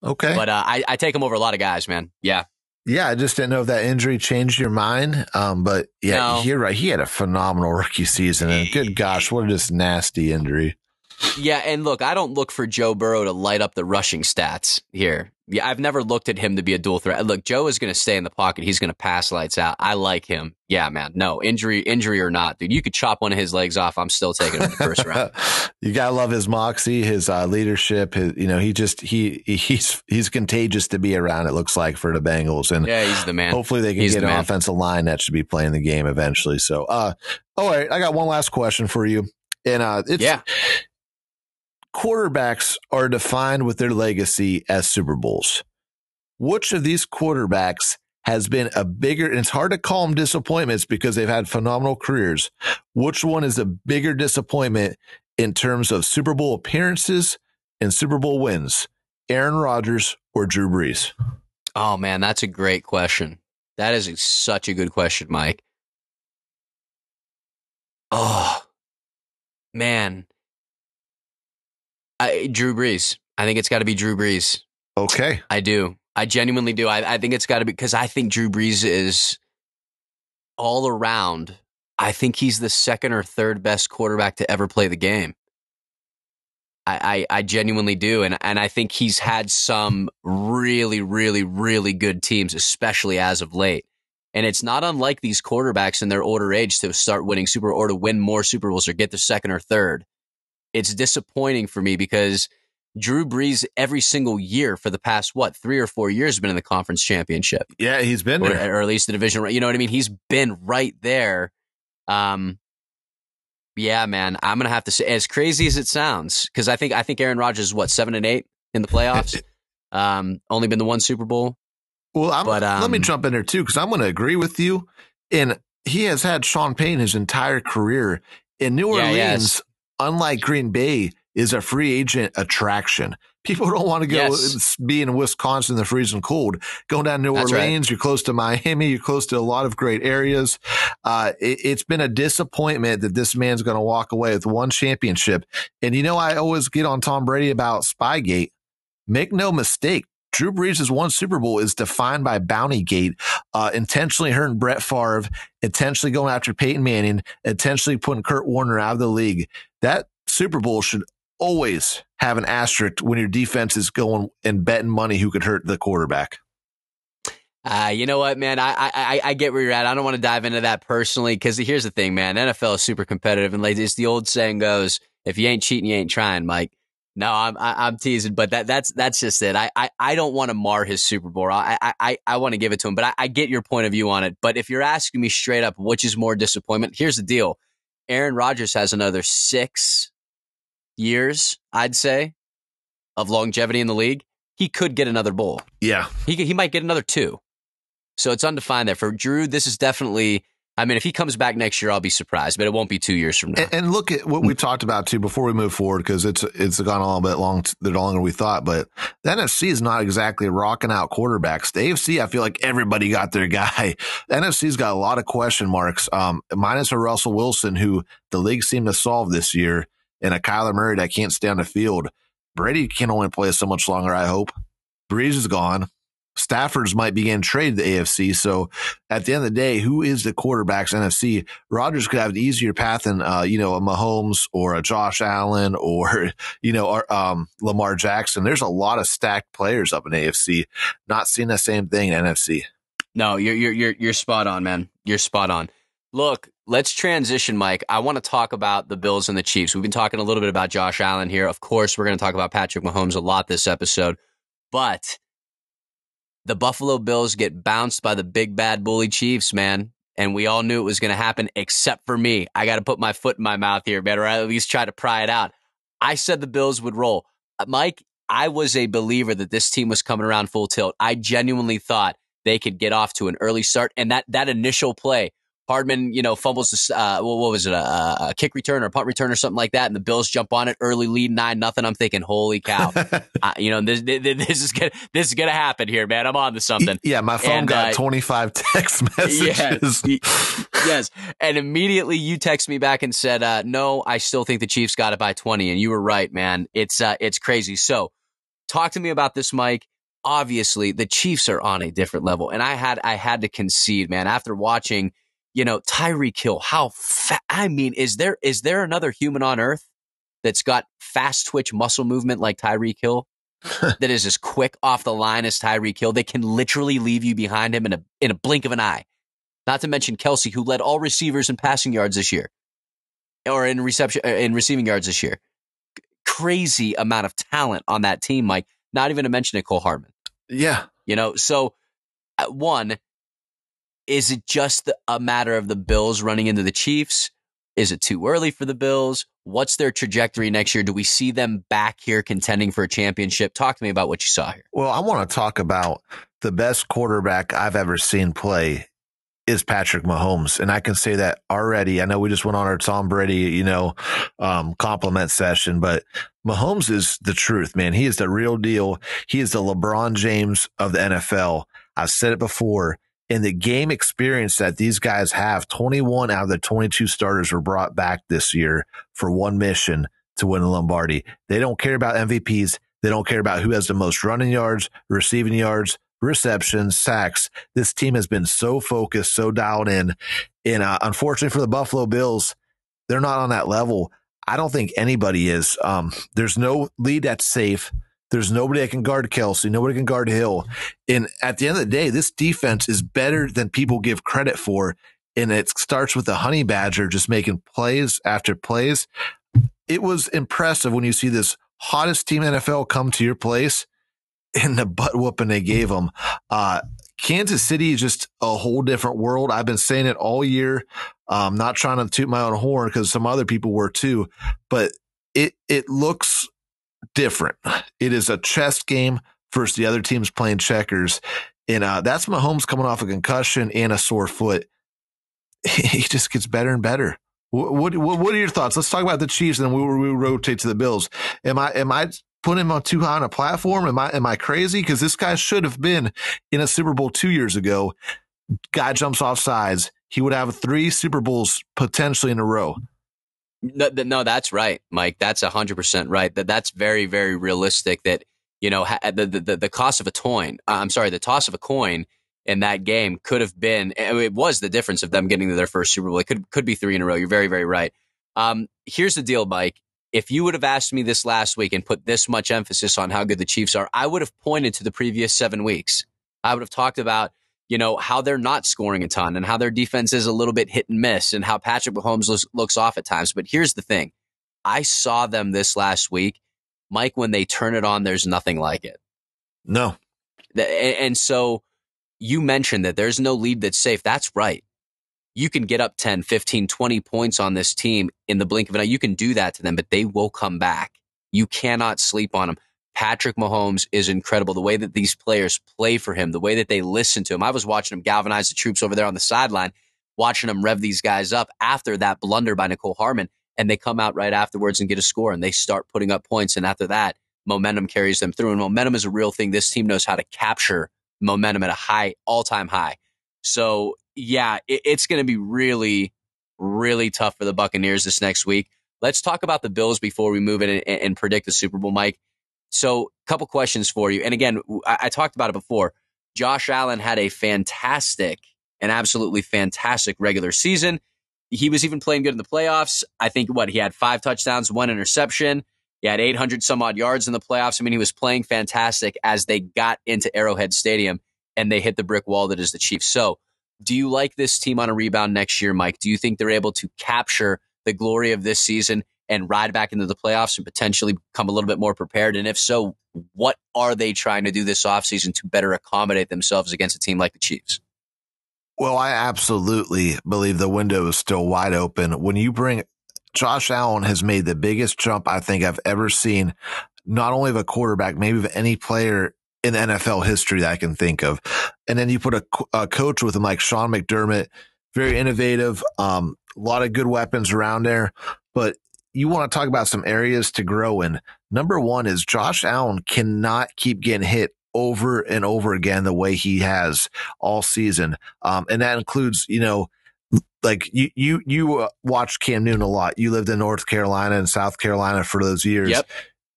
Okay. But uh, I, I take him over a lot of guys, man. Yeah. Yeah, I just didn't know if that injury changed your mind. Um, but yeah, no. you're right. He had a phenomenal rookie season, and good gosh, what a just nasty injury. Yeah, and look, I don't look for Joe Burrow to light up the rushing stats here. Yeah, I've never looked at him to be a dual threat. Look, Joe is going to stay in the pocket. He's going to pass lights out. I like him. Yeah, man. No injury, injury or not, dude. You could chop one of his legs off. I'm still taking him in the first round. you gotta love his moxie, his uh, leadership. His, you know, he just he he's he's contagious to be around. It looks like for the Bengals, and yeah, he's the man. Hopefully, they can he's get an man. offensive line that should be playing the game eventually. So, uh, all right, I got one last question for you, and uh, it's yeah quarterbacks are defined with their legacy as Super Bowls. Which of these quarterbacks has been a bigger, and it's hard to call them disappointments because they've had phenomenal careers. Which one is a bigger disappointment in terms of Super Bowl appearances and Super Bowl wins? Aaron Rodgers or Drew Brees? Oh, man, that's a great question. That is such a good question, Mike. Oh, man. I, Drew Brees. I think it's got to be Drew Brees. Okay. I do. I genuinely do. I, I think it's got to be because I think Drew Brees is all around. I think he's the second or third best quarterback to ever play the game. I, I, I genuinely do. And, and I think he's had some really, really, really good teams, especially as of late. And it's not unlike these quarterbacks in their older age to start winning Super or to win more Super Bowls or get the second or third. It's disappointing for me because Drew Brees every single year for the past what three or four years has been in the conference championship. Yeah, he's been or, there, or at least the division. You know what I mean? He's been right there. Um, yeah, man, I'm gonna have to say, as crazy as it sounds, because I think I think Aaron Rodgers is what seven and eight in the playoffs. um, only been the one Super Bowl. Well, I'm, but, um, let me um, jump in there too, because I'm going to agree with you. And he has had Sean Payton his entire career in New Orleans. Yeah, unlike Green Bay, is a free agent attraction. People don't want to go yes. be in Wisconsin, the freezing cold. Going down to New That's Orleans, right. you're close to Miami, you're close to a lot of great areas. Uh, it, it's been a disappointment that this man's going to walk away with one championship. And you know, I always get on Tom Brady about Spygate. Make no mistake, Drew Brees' one Super Bowl is defined by Bounty Gate, uh, intentionally hurting Brett Favre, intentionally going after Peyton Manning, intentionally putting Kurt Warner out of the league. That Super Bowl should always have an asterisk when your defense is going and betting money who could hurt the quarterback. Uh, you know what, man? I, I I get where you're at. I don't want to dive into that personally because here's the thing, man. NFL is super competitive, and like as the old saying goes, if you ain't cheating, you ain't trying, Mike. No, I'm I, I'm teasing, but that that's that's just it. I I, I don't want to mar his Super Bowl. I I I, I want to give it to him, but I, I get your point of view on it. But if you're asking me straight up, which is more disappointment? Here's the deal: Aaron Rodgers has another six years, I'd say, of longevity in the league. He could get another bowl. Yeah, he he might get another two. So it's undefined there for Drew. This is definitely I mean, if he comes back next year, I'll be surprised, but it won't be two years from now. And, and look at what we talked about too before we move forward, because it's it's gone a little bit long, the longer we thought. But the NFC is not exactly rocking out quarterbacks. The AFC, I feel like everybody got their guy. The NFC's got a lot of question marks. Um, minus a Russell Wilson, who the league seemed to solve this year, and a Kyler Murray that can't stay on the field. Brady can only play so much longer. I hope. Brees is gone. Stafford's might be to the AFC. So at the end of the day, who is the quarterback's NFC? Rodgers could have an easier path than, uh, you know, a Mahomes or a Josh Allen or, you know, or, um, Lamar Jackson. There's a lot of stacked players up in AFC. Not seeing the same thing in NFC. No, you're, you're, you're, you're spot on, man. You're spot on. Look, let's transition, Mike. I want to talk about the Bills and the Chiefs. We've been talking a little bit about Josh Allen here. Of course, we're going to talk about Patrick Mahomes a lot this episode, but the Buffalo Bills get bounced by the big bad bully Chiefs, man. And we all knew it was going to happen, except for me. I got to put my foot in my mouth here, man, or at least try to pry it out. I said the Bills would roll. Uh, Mike, I was a believer that this team was coming around full tilt. I genuinely thought they could get off to an early start. And that, that initial play Hardman, you know, fumbles this, uh, what was it, a, a, kick return or a punt return or something like that, and the Bills jump on it early lead nine nothing. I'm thinking, holy cow, uh, you know, this, this is gonna this is gonna happen here, man. I'm on to something. Yeah, my phone and, got uh, 25 text messages. Yes, yes, and immediately you text me back and said, uh, no, I still think the Chiefs got it by 20, and you were right, man. It's uh, it's crazy. So, talk to me about this, Mike. Obviously, the Chiefs are on a different level, and I had I had to concede, man, after watching you know, Tyreek Hill, how fa- I mean, is there is there another human on earth that's got fast twitch muscle movement like Tyreek Hill? that is as quick off the line as Tyreek Hill. They can literally leave you behind him in a in a blink of an eye. Not to mention Kelce, who led all receivers in passing yards this year, or in reception uh, in receiving yards this year. Crazy amount of talent on that team, Mike. Not even to mention Mecole Hardman. Yeah, you know. So, uh, one, is it just a matter of the Bills running into the Chiefs? Is it too early for the Bills? What's their trajectory next year? Do we see them back here contending for a championship? Talk to me about what you saw here. Well, I want to talk about the best quarterback I've ever seen play is Patrick Mahomes. And I can say that already. I know we just went on our Tom Brady, you know, um, compliment session, but Mahomes is the truth, man. He is the real deal. He is the LeBron James of the NFL. I've said it before in the game experience that these guys have, 21 out of the 22 starters were brought back this year for one mission to win the Lombardi. They don't care about MVPs. They don't care about who has the most running yards, receiving yards, receptions, sacks. This team has been so focused, so dialed in. And uh, unfortunately for the Buffalo Bills, they're not on that level. I don't think anybody is. Um, there's no lead that's safe. There's nobody that can guard Kelce. Nobody can guard Hill. And at the end of the day, this defense is better than people give credit for. And it starts with the honey badger just making plays after plays. It was impressive when you see this hottest team NFL come to your place and the butt whooping they gave them. Uh, Kansas City is just a whole different world. I've been saying it all year. Um, not trying to toot my own horn because some other people were too, but it it looks different. It is a chess game versus the other teams playing checkers, and uh, that's Mahomes coming off a concussion and a sore foot. He just gets better and better. What, what, what are your thoughts? Let's talk about the Chiefs, and then we we rotate to the Bills. Am I am I putting him on too high on a platform? Am I am I crazy? Because this guy should have been in a Super Bowl two years ago. Guy jumps off sides. He would have three Super Bowls potentially in a row. No, no that's right, Mike. That's hundred percent right. That that's very very realistic. That you know the the the cost of a coin. Uh, I'm sorry, the toss of a coin in that game could have been. It was the difference of them getting to their first Super Bowl. It could could be three in a row. You're very very right. Um, here's the deal, Mike. If you would have asked me this last week and put this much emphasis on how good the Chiefs are, I would have pointed to the previous seven weeks. I would have talked about you know how they're not scoring a ton and how their defense is a little bit hit and miss and how Patrick Mahomes looks, looks off at times. But here's the thing: I saw them this last week, Mike. When they turn it on, there's nothing like it. No, and so you mentioned that there's no lead that's safe. That's right. You can get up 10, 15, 20 points on this team in the blink of an eye. You can do that to them, but they will come back. You cannot sleep on them. Patrick Mahomes is incredible. The way that these players play for him, the way that they listen to him. I was watching him galvanize the troops over there on the sideline, watching him rev these guys up after that blunder by Mecole Harmon. And they come out right afterwards and get a score and they start putting up points. And after that, momentum carries them through. And momentum is a real thing. This team knows how to capture momentum at a high, all time high. So, yeah, it, it's going to be really, really tough for the Buccaneers this next week. Let's talk about the Bills before we move in and, and predict the Super Bowl, Mike. So, a couple questions for you. And again, I, I talked about it before. Josh Allen had a fantastic, an absolutely fantastic regular season. He was even playing good in the playoffs. I think what he had five touchdowns, one interception. He had 800 some odd yards in the playoffs. I mean, he was playing fantastic as they got into Arrowhead Stadium and they hit the brick wall that is the Chiefs. So, do you like this team on a rebound next year, Mike? Do you think they're able to capture the glory of this season and ride back into the playoffs and potentially come a little bit more prepared? And if so, what are they trying to do this offseason to better accommodate themselves against a team like the Chiefs? Well, I absolutely believe the window is still wide open. When you bring Josh Allen has made the biggest jump I think I've ever seen, not only of a quarterback, maybe of any player in NFL history that I can think of. And then you put a, a coach with him like Sean McDermott, very innovative, um, a lot of good weapons around there. But you want to talk about some areas to grow in. Number one is Josh Allen cannot keep getting hit over and over again the way he has all season. Um, and that includes, you know, like you you you uh, watched Cam Newton a lot. You lived in North Carolina and South Carolina for those years. Yep.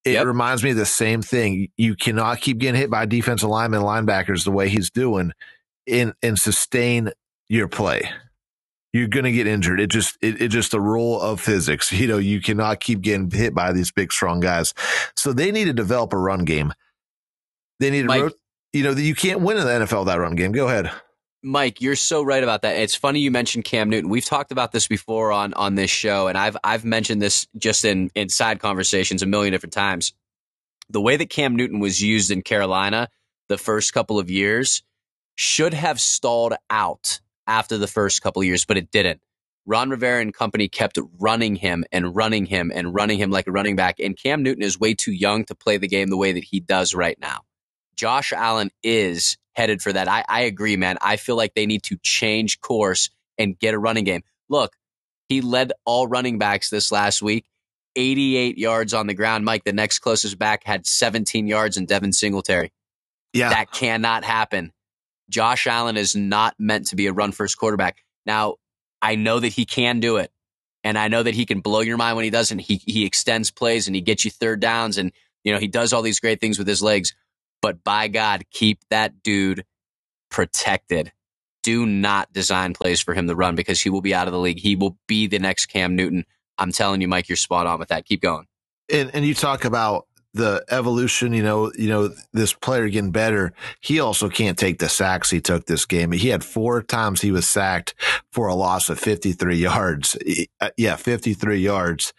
It yep. reminds me of the same thing. You cannot keep getting hit by defensive linemen, linebackers the way he's doing, and and sustain your play. You're going to get injured. It just it, it just the rule of physics. You know, you cannot keep getting hit by these big strong guys. So they need to develop a run game. They need to, Mike, you know, you can't win in the NFL that run game. Go ahead. Mike, you're so right about that. It's funny you mentioned Cam Newton. We've talked about this before on on this show, and I've I've mentioned this just in in side conversations a million different times. The way that Cam Newton was used in Carolina the first couple of years should have stalled out after the first couple of years, but it didn't. Ron Rivera and company kept running him and running him and running him like a running back. And Cam Newton is way too young to play the game the way that he does right now. Josh Allen is headed for that. I, I agree, man. I feel like they need to change course and get a running game. Look, he led all running backs this last week, 88 yards on the ground. Mike, the next closest back had 17 yards in Devin Singletary. Yeah. That cannot happen. Josh Allen is not meant to be a run first quarterback. Now, I know that he can do it. And I know that he can blow your mind when he doesn't. He he extends plays and he gets you third downs and you know he does all these great things with his legs. But by God, keep that dude protected. Do not design plays for him to run because he will be out of the league. He will be the next Cam Newton. I'm telling you, Mike, you're spot on with that. Keep going. And, and you talk about the evolution, you know, you know, this player getting better. He also can't take the sacks he took this game. He had four times he was sacked for a loss of 53 yards. Uh, yeah, 53 yards.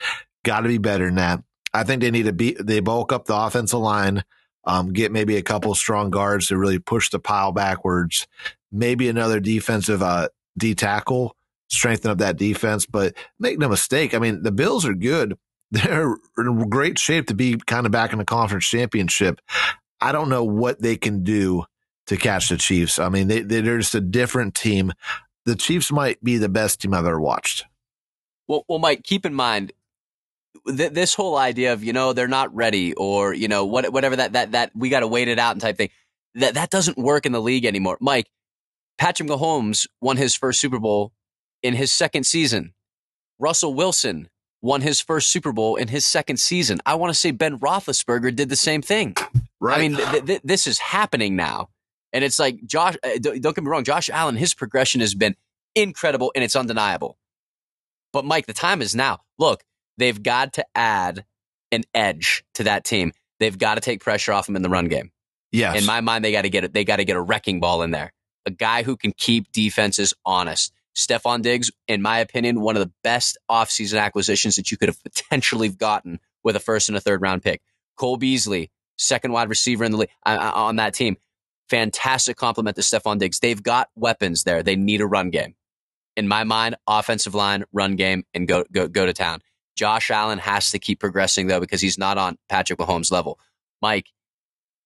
Got to be better than that. I think they need to be, they bulk up the offensive line, um, get maybe a couple strong guards to really push the pile backwards, maybe another defensive, uh, D tackle, strengthen up that defense. But make no mistake. I mean, the Bills are good they're in great shape to be kind of back in the conference championship. I don't know what they can do to catch the Chiefs. I mean, they, they're just a different team. The Chiefs might be the best team I've ever watched. Well, well, Mike, keep in mind th- this whole idea of you know they're not ready or you know what, whatever that that that we got to wait it out and type thing. That that doesn't work in the league anymore. Mike, Patrick Mahomes won his first Super Bowl in his second season. Russell Wilson won his first Super Bowl in his second season. I want to say Ben Roethlisberger did the same thing. Right. I mean, th- th- this is happening now. And it's like Josh, uh, don't get me wrong, Josh Allen, his progression has been incredible and it's undeniable. But Mike, the time is now. Look, they've got to add an edge to that team. They've got to take pressure off them in the run game. Yes. In my mind, they got to get it. They got to get a wrecking ball in there. A guy who can keep defenses honest. Stefon Diggs, in my opinion, one of the best offseason acquisitions that you could have potentially gotten with a first and a third round pick. Cole Beasley, second wide receiver in the league uh, uh, on that team. Fantastic compliment to Stefon Diggs. They've got weapons there. They need a run game. In my mind, offensive line, run game, and go go go to town. Josh Allen has to keep progressing though because he's not on Patrick Mahomes' level. Mike,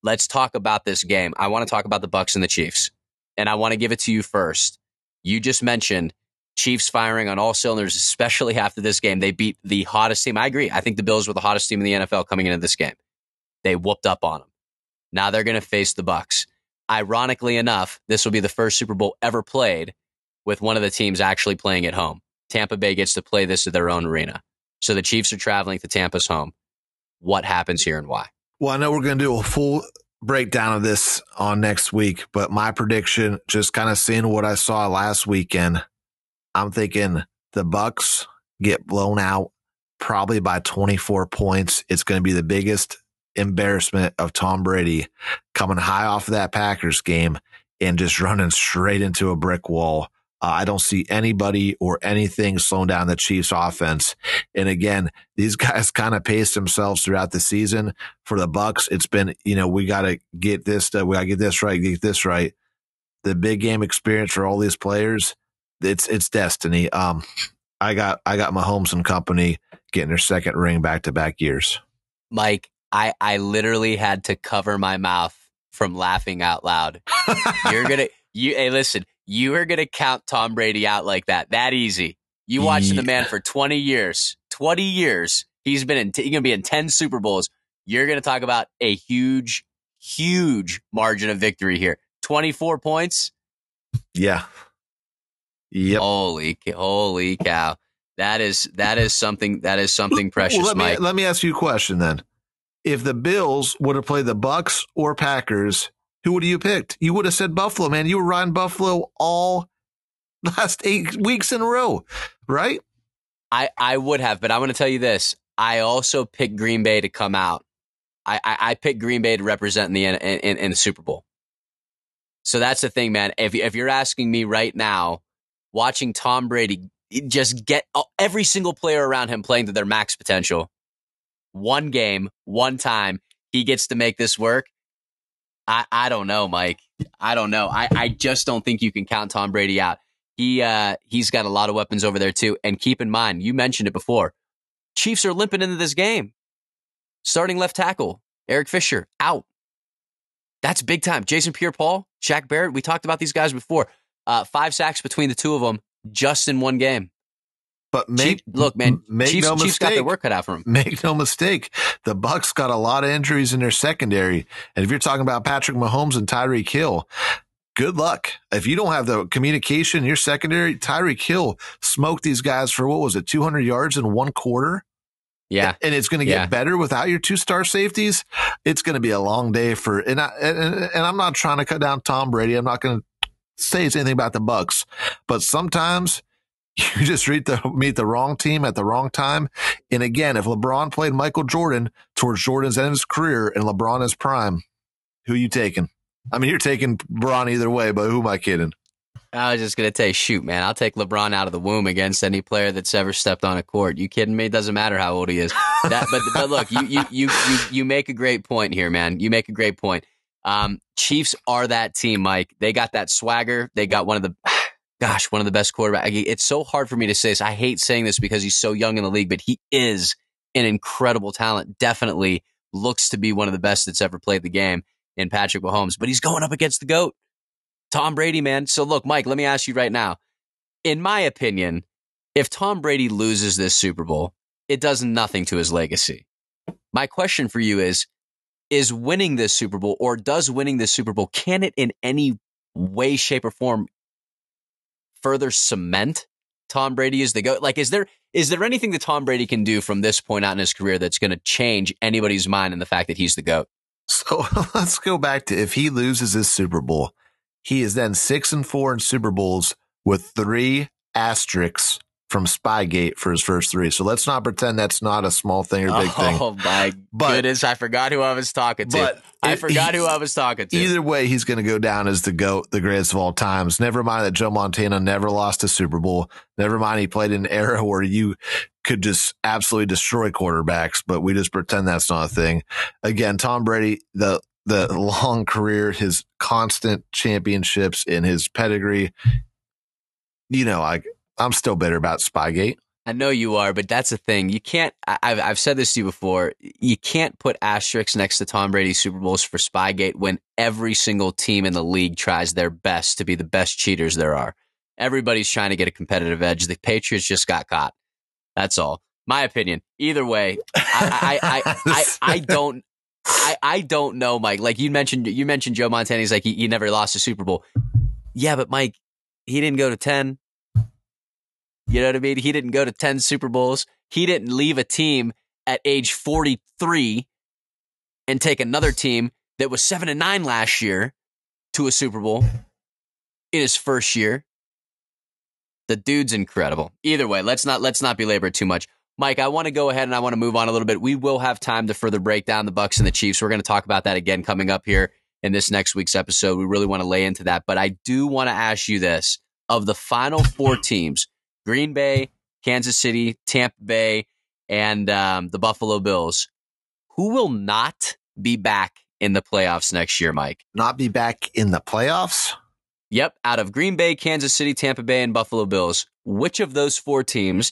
let's talk about this game. I want to talk about the Bucks and the Chiefs, and I want to give it to you first. You just mentioned Chiefs firing on all cylinders, especially after this game. They beat the hottest team. I agree. I think the Bills were the hottest team in the NFL coming into this game. They whooped up on them. Now they're going to face the Bucks. Ironically enough, this will be the first Super Bowl ever played with one of the teams actually playing at home. Tampa Bay gets to play this at their own arena. So the Chiefs are traveling to Tampa's home. What happens here and why? Well, I know we're going to do a full breakdown of this on next week, but my prediction, just kind of seeing what I saw last weekend, I'm thinking the Bucks get blown out probably by 24 points. It's going to be the biggest embarrassment of Tom Brady coming high off of that Packers game and just running straight into a brick wall. Uh, I don't see anybody or anything slowing down the Chiefs offense. And again, these guys kind of paced themselves throughout the season. For the Bucks, it's been, you know, we got to get this, uh, we got to get this right, get this right. The big game experience for all these players, it's it's destiny. Um, I got I got Mahomes and company getting their second ring back to back years. Mike, I I literally had to cover my mouth from laughing out loud. You're gonna you hey listen, you are going to count Tom Brady out like that. That easy. You watching yeah. the man for 20 years, 20 years. He's been in, he's going to be in 10 Super Bowls. You're going to talk about a huge, huge margin of victory here. 24 points. Yeah. Yep. Holy, holy cow. That is, that is something, that is something precious, well, let Mike. Me, let me ask you a question then. If the Bills would have played the Bucks or Packers who would have you picked? You would have said Buffalo, man. You were riding Buffalo all last eight weeks in a row, right? I, I would have, but I'm going to tell you this. I also picked Green Bay to come out. I, I, I picked Green Bay to represent in the in, in, in the Super Bowl. So that's the thing, man. If if you're asking me right now, watching Tom Brady just get every single player around him playing to their max potential, one game, one time, he gets to make this work. I, I don't know, Mike. I don't know. I, I just don't think you can count Tom Brady out. He uh he's got a lot of weapons over there too. And keep in mind, you mentioned it before. Chiefs are limping into this game. Starting left tackle, Eric Fisher, out. That's big time. Jason Pierre Paul, Shaq Barrett, we talked about these guys before. Uh, five sacks between the two of them just in one game. But make Chief, look, man, make Chiefs, no Chiefs mistake. got their work cut out for them. Make no mistake, the Bucks got a lot of injuries in their secondary, and if you're talking about Patrick Mahomes and Tyreek Hill, good luck. If you don't have the communication in your secondary, Tyreek Hill smoked these guys for what was it, 200 yards in one quarter. Yeah. And it's going to get Yeah. better without your two star safeties. It's going to be a long day for, and, I, and, and I'm not trying to cut down Tom Brady. I'm not going to say anything about the Bucks, but sometimes you just meet the, meet the wrong team at the wrong time. And again, if LeBron played Michael Jordan towards Jordan's end of his career and LeBron is prime, who you taking? I mean, you're taking LeBron either way, but who am I kidding? I was just gonna say, shoot, man, I'll take LeBron out of the womb against any player that's ever stepped on a court. You kidding me? It doesn't matter how old he is. That, but but look, you you you you you make a great point here, man. You make a great point. Um, Chiefs are that team, Mike. They got that swagger. They got one of the, gosh, one of the best quarterbacks. It's so hard for me to say this. I hate saying this because he's so young in the league, but he is an incredible talent. Definitely looks to be one of the best that's ever played the game in Patrick Mahomes. But he's going up against the goat. Tom Brady, man. So look, Mike, let me ask you right now. In my opinion, if Tom Brady loses this Super Bowl, it does nothing to his legacy. My question for you is is winning this Super Bowl or does winning this Super Bowl can it in any way shape or form further cement Tom Brady is the goat? Like is there is there anything that Tom Brady can do from this point out in his career that's going to change anybody's mind in the fact that he's the goat? So let's go back to if he loses this Super Bowl, he is then six and four in Super Bowls with three asterisks from Spygate for his first three. So let's not pretend that's not a small thing or big thing. Oh my But- goodness, I forgot who I was talking to. But I forgot who I was talking to. Either way, he's going to go down as the GOAT, the greatest of all times. Never mind that Joe Montana never lost a Super Bowl. Never mind he played in an era where you could just absolutely destroy quarterbacks, but we just pretend that's not a thing. Again, Tom Brady, the the long career, his constant championships in his pedigree. You know, I I'm still bitter about Spygate. I know you are, but that's the thing. You can't. I've I've said this to you before. You can't put asterisks next to Tom Brady's Super Bowls for Spygate when every single team in the league tries their best to be the best cheaters there are. Everybody's trying to get a competitive edge. The Patriots just got caught. That's all. My opinion. Either way, I I I, I, I don't. I, I don't know, Mike. Like you mentioned, you mentioned Joe Montana. He's like he, he never lost a Super Bowl. Yeah, but Mike, he didn't go to ten. You know what I mean? He didn't go to 10 Super Bowls. He didn't leave a team at age 43 and take another team that was 7 and 9 last year to a Super Bowl in his first year. The dude's incredible. Either way, let's not let's not belabor it too much. Mike, I want to go ahead and I want to move on a little bit. We will have time to further break down the Bucks and the Chiefs. We're going to talk about that again coming up here in this next week's episode. We really want to lay into that, but I do want to ask you this: of the final four teams, Green Bay, Kansas City, Tampa Bay, and um, the Buffalo Bills, who will not be back in the playoffs next year, Mike? Not be back in the playoffs. Yep, out of Green Bay, Kansas City, Tampa Bay, and Buffalo Bills, which of those four teams,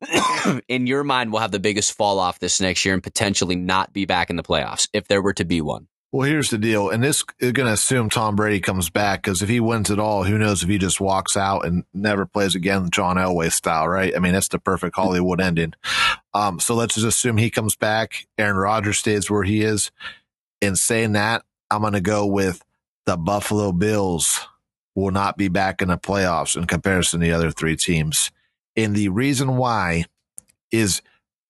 in your mind, will have the biggest fall off this next year and potentially not be back in the playoffs if there were to be one? Well, here's the deal, and this is going to assume Tom Brady comes back because if he wins it all, who knows if he just walks out and never plays again, John Elway style, right? I mean, that's the perfect Hollywood ending. Um, so let's just assume he comes back. Aaron Rodgers stays where he is. In saying that, I'm going to go with the Buffalo Bills will not be back in the playoffs in comparison to the other three teams. And the reason why is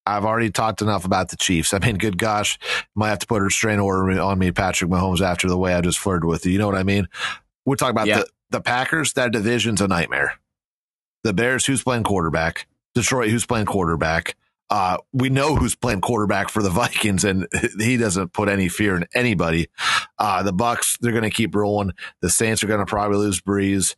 I've already talked enough about the Chiefs. I mean, good gosh, might have to put a restraint order on me, Patrick Mahomes, after the way I just flirted with you. You know what I mean? We're talking about Yeah. the, the Packers. That division's a nightmare. The Bears, who's playing quarterback? Detroit, who's playing quarterback? Uh, we know who's playing quarterback for the Vikings, and he doesn't put any fear in anybody. Uh, the Bucks, they're going to keep rolling. The Saints are going to probably lose Brees.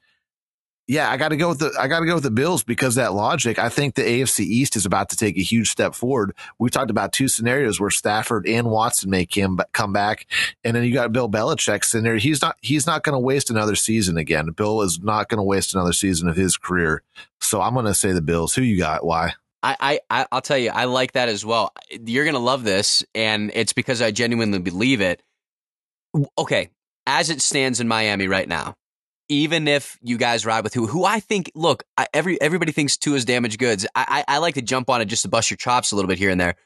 Yeah, I got to go with the I got to go with the Bills because that logic. I think the AFC East is about to take a huge step forward. We talked about two scenarios where Stafford and Watson make him come back, and then you got Bill Belichick sitting there. He's not he's not going to waste another season again. Bill is not going to waste another season of his career. So I'm going to say the Bills. Who you got? Why? I, I, I'll tell you, I like that as well. You're gonna love this, and it's because I genuinely believe it. Okay, as it stands in Miami right now, even if you guys ride with who, who I think, look, I, every everybody thinks Tua's damaged goods. I, I I like to jump on it just to bust your chops a little bit here and there.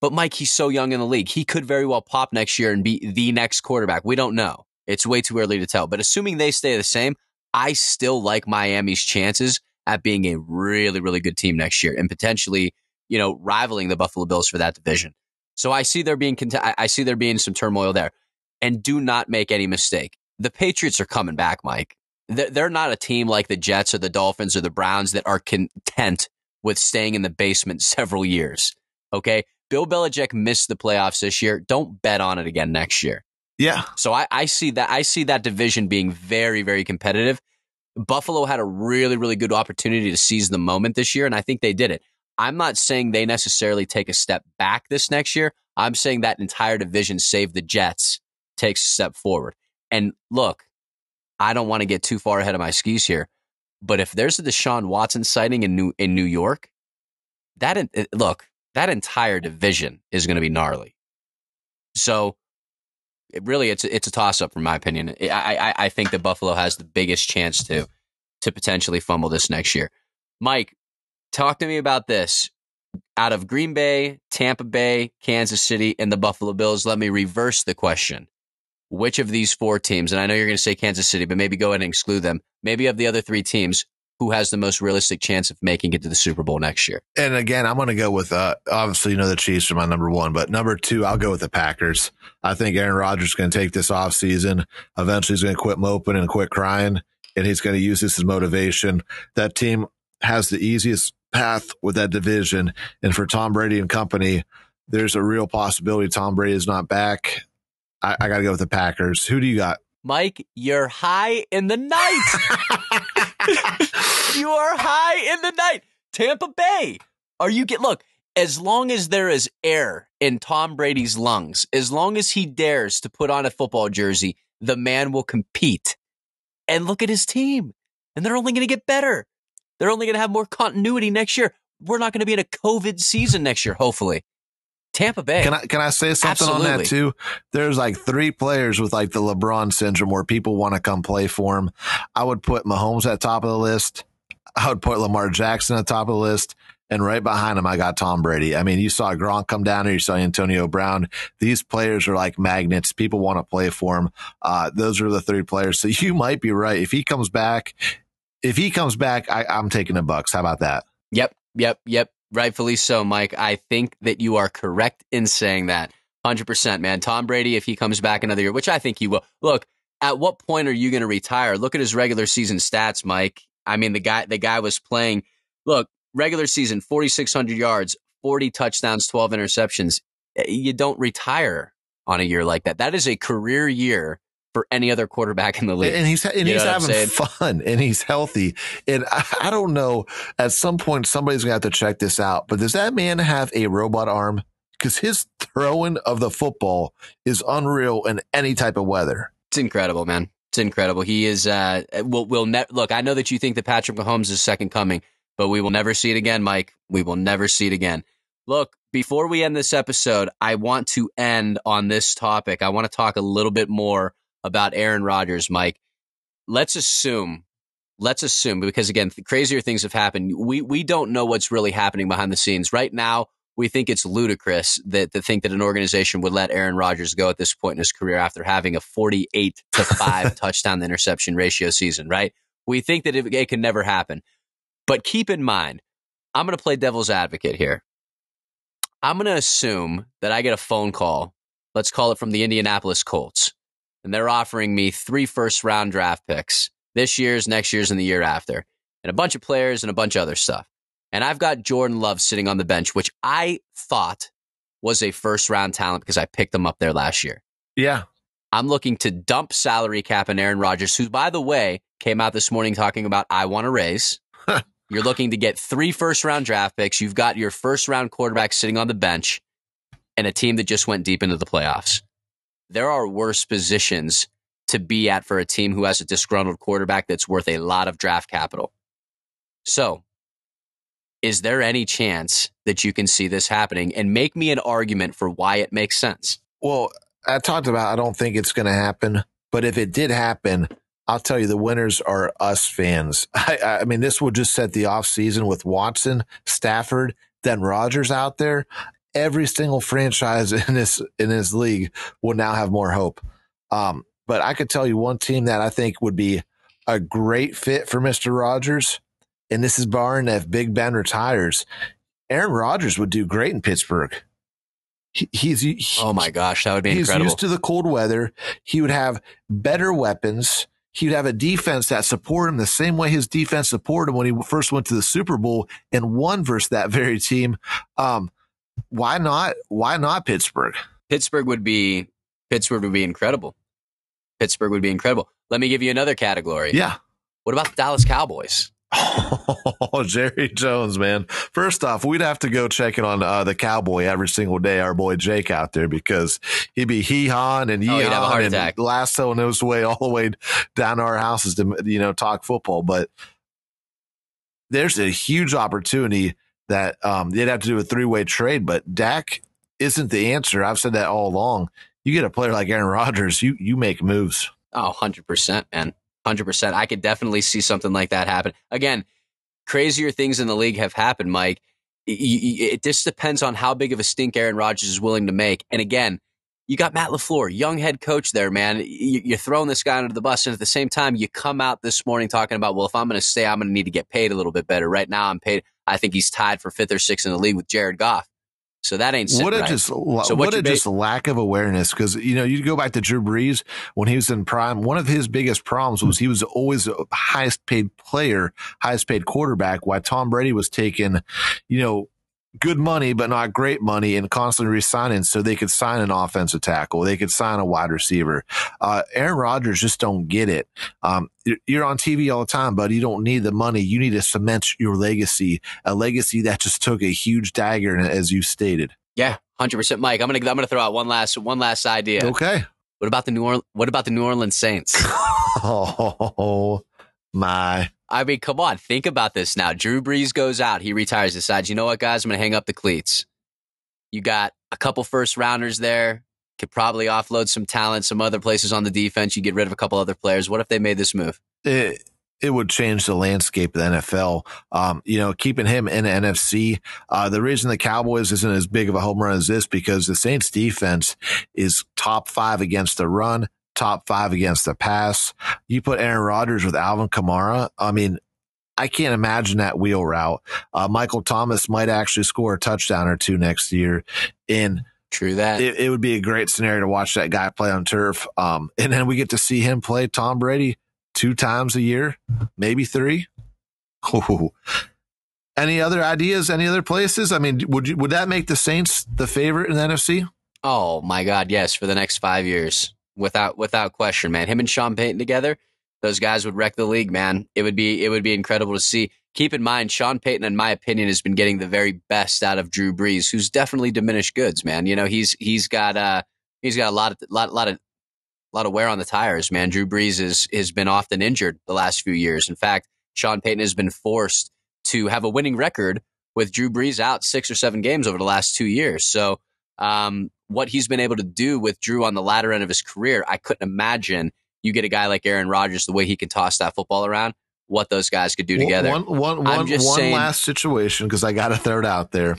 But Mike, he's so young in the league. He could very well pop next year and be the next quarterback. We don't know. It's way too early to tell. But assuming they stay the same, I still like Miami's chances at being a really, really good team next year and potentially you know, rivaling the Buffalo Bills for that division. So I see there being I see there being some turmoil there. And do not make any mistake. The Patriots are coming back, Mike. They're not a team like the Jets or the Dolphins or the Browns that are content with staying in the basement several years. Okay. Bill Belichick missed the playoffs this year. Don't bet on it again next year. Yeah. So I, I see that I see that division being very, very competitive. Buffalo had a really, really good opportunity to seize the moment this year, and I think they did it. I'm not saying they necessarily take a step back this next year. I'm saying that entire division, save the Jets, takes a step forward. And look, I don't want to get too far ahead of my skis here, but if there's a Deshaun Watson sighting in New in New York, that eh, look that entire division is going to be gnarly. So, it really, it's it's a toss up, from my opinion. I, I I think that Buffalo has the biggest chance to to potentially fumble this next year. Mike, talk to me about this. Out of Green Bay, Tampa Bay, Kansas City, and the Buffalo Bills, let me reverse the question which of these four teams, and I know you're going to say Kansas City, but maybe go ahead and exclude them, maybe of the other three teams, who has the most realistic chance of making it to the Super Bowl next year? And again, I'm going to go with, uh, obviously, you know, the Chiefs are my number one, but number two, I'll go with the Packers. I think Aaron Rodgers is going to take this off season. Eventually, he's going to quit moping and quit crying, and he's going to use this as motivation. That team has the easiest path with that division. And for Tom Brady and company, there's a real possibility Tom Brady is not back I, I got to go with the Packers. Who do you got? Mike, you're high in the night. you are high in the night. Tampa Bay. Are you get look, as long as there is air in Tom Brady's lungs, as long as he dares to put on a football jersey, the man will compete. And look at his team. And they're only going to get better. They're only going to have more continuity next year. We're not going to be in a COVID season next year, hopefully. Tampa Bay. Can I can I say something Absolutely. on that too? There's like three players with like the LeBron syndrome where people want to come play for him. I would put Mahomes at top of the list. I would put Lamar Jackson at top of the list. And right behind him, I got Tom Brady. I mean, you saw Gronk come down here. You saw Antonio Brown. These players are like magnets. People want to play for him. Uh, those are the three players. So you might be right. If he comes back, if he comes back, I, I'm taking the Bucks. How about that? Yep. Yep. Yep. Rightfully so, Mike. I think that you are correct in saying that. 100%, man. Tom Brady, if he comes back another year, which I think he will. Look, at what point are you going to retire? Look at his regular season stats, Mike. I mean, the guy, the guy was playing. Look, regular season, 4,600 yards, 40 touchdowns, 12 interceptions. Eh, you don't retire on a year like that. That is a career year for any other quarterback in the league. And he's and he's having fun and he's healthy. And I, I, don't know. At some point, somebody's gonna have to check this out. But does that man have a robot arm? Because his throwing of the football is unreal in any type of weather. It's incredible, man. It's incredible. He is. Uh, will will ne- look. I know that you think that Patrick Mahomes is second coming, but we will never see it again, Mike. We will never see it again. Look, before we end this episode, I want to end on this topic. I want to talk a little bit more about Aaron Rodgers, Mike. Let's assume, let's assume, because again, crazier things have happened. We we don't know what's really happening behind the scenes right now. We think it's ludicrous that to think that an organization would let Aaron Rodgers go at this point in his career after having a 48 to 5 touchdown interception ratio season, right? We think that it, it can never happen. But keep in mind, I'm going to play devil's advocate here. I'm going to assume that I get a phone call, let's call it from the Indianapolis Colts, and they're offering me three first round draft picks this year's, next year's, and the year after, and a bunch of players and a bunch of other stuff. And I've got Jordan Love sitting on the bench, which I thought was a first round talent because I picked him up there last year. Yeah. I'm looking to dump salary cap and Aaron Rodgers, who, by the way, came out this morning talking about I want to raise. You're looking to get three first round draft picks. You've got your first round quarterback sitting on the bench and a team that just went deep into the playoffs there are worse positions to be at for a team who has a disgruntled quarterback that's worth a lot of draft capital. So, is there any chance that you can see this happening and make me an argument for why it makes sense? Well, I talked about I don't think it's going to happen, but if it did happen, I'll tell you the winners are us fans. I, I mean, this will just set the off season with Watson, Stafford, then Rodgers out there every single franchise in this in this league will now have more hope. Um, but I could tell you one team that I think would be a great fit for Mister Rogers, and this is barring if Big Ben retires. Aaron Rodgers would do great in Pittsburgh. He, he's he, oh my gosh, that would be he's incredible. used to the cold weather. He would have better weapons. He'd have a defense that support him the same way his defense supported him when he first went to the Super Bowl and won versus that very team. Um, why not? Why not Pittsburgh? Pittsburgh would be Pittsburgh would be incredible. Pittsburgh would be incredible. Let me give you another category. Yeah. What about the Dallas Cowboys? Oh, Jerry Jones, man. First off, we'd have to go check checking on uh, the cowboy every single day, our boy Jake out there, because he'd be hee hawing and Oh, yee he'd have a heart and attack. lassoing his way all the way down to our houses to, you know, talk football. But there's a huge opportunity that um, they'd have to do a three way trade, but Dak isn't the answer. I've said that all along. You get a player like Aaron Rodgers, you you make moves. Oh, 100%, man. 100%. I could definitely see something like that happen. Again, crazier things in the league have happened, Mike. Y- y- It just depends on how big of a stink Aaron Rodgers is willing to make. And again, you got Matt LaFleur, young head coach there, man. You- You're throwing this guy under the bus. And at the same time, you come out this morning talking about, well, if I'm going to stay, I'm going to need to get paid a little bit better. Right now, I'm paid. I think he's tied for fifth or sixth in the league with Jared Goff. So that ain't What a right. just So what what a ba- just lack of awareness because you know you go back to Drew Brees when he was in prime. One of his biggest problems was hmm. he was always the highest paid player, highest paid quarterback. While Tom Brady was taking, you know, good money but not great money and constantly resigning so they could sign an offensive tackle, they could sign a wide receiver. Uh, Aaron Rodgers just don't get it. Um, you're- on TV all the time, but you don't need the money. You need to cement your legacy, a legacy that just took a huge dagger, as you stated. yeah, 100%. Mike, I'm going to I'm to throw out one last one last idea. Okay. What about the New Orleans what about the New Orleans Saints? Oh my. I mean, come on, think about this now. Drew Brees goes out, he retires, decides, you know what, guys, I'm going to hang up the cleats. You got a couple first rounders there, could probably offload some talent, some other places on the defense. You get rid of a couple other players. What if they made this move? It, it would change the landscape of the NFL. Um, you know, keeping him in the NFC. Uh, the reason the Cowboys isn't as big of a home run as this because the Saints defense is top five against the run, top five against the pass. You put Aaron Rodgers with Alvin Kamara. I mean, I can't imagine that wheel route. Uh, Michael Thomas might actually score a touchdown or two next year. And True that. it, it would be a great scenario to watch that guy play on turf. Um, and then we get to see him play Tom Brady two times a year, maybe three. Ooh. Any other ideas? Any other places? I mean, would you would that make the Saints the favorite in the NFC? Oh my God, yes, for the next five years, without without question, man. Him and Sean Payton together, those guys would wreck the league, man. It would be it would be incredible to see. Keep in mind, Sean Payton, in my opinion, has been getting the very best out of Drew Brees, who's definitely diminished goods, man. You know, he's he's got uh he's got a lot of lot lot of lot of wear on the tires, man. Drew Brees is has been often injured the last few years. In fact, Sean Payton has been forced to have a winning record with Drew Brees out six or seven games over the last two years. So um, what he's been able to do with Drew on the latter end of his career, I couldn't imagine you get a guy like Aaron Rodgers, the way he can toss that football around, what those guys could do together. One, one, I'm one, just one saying- last situation because I got to throw it out there.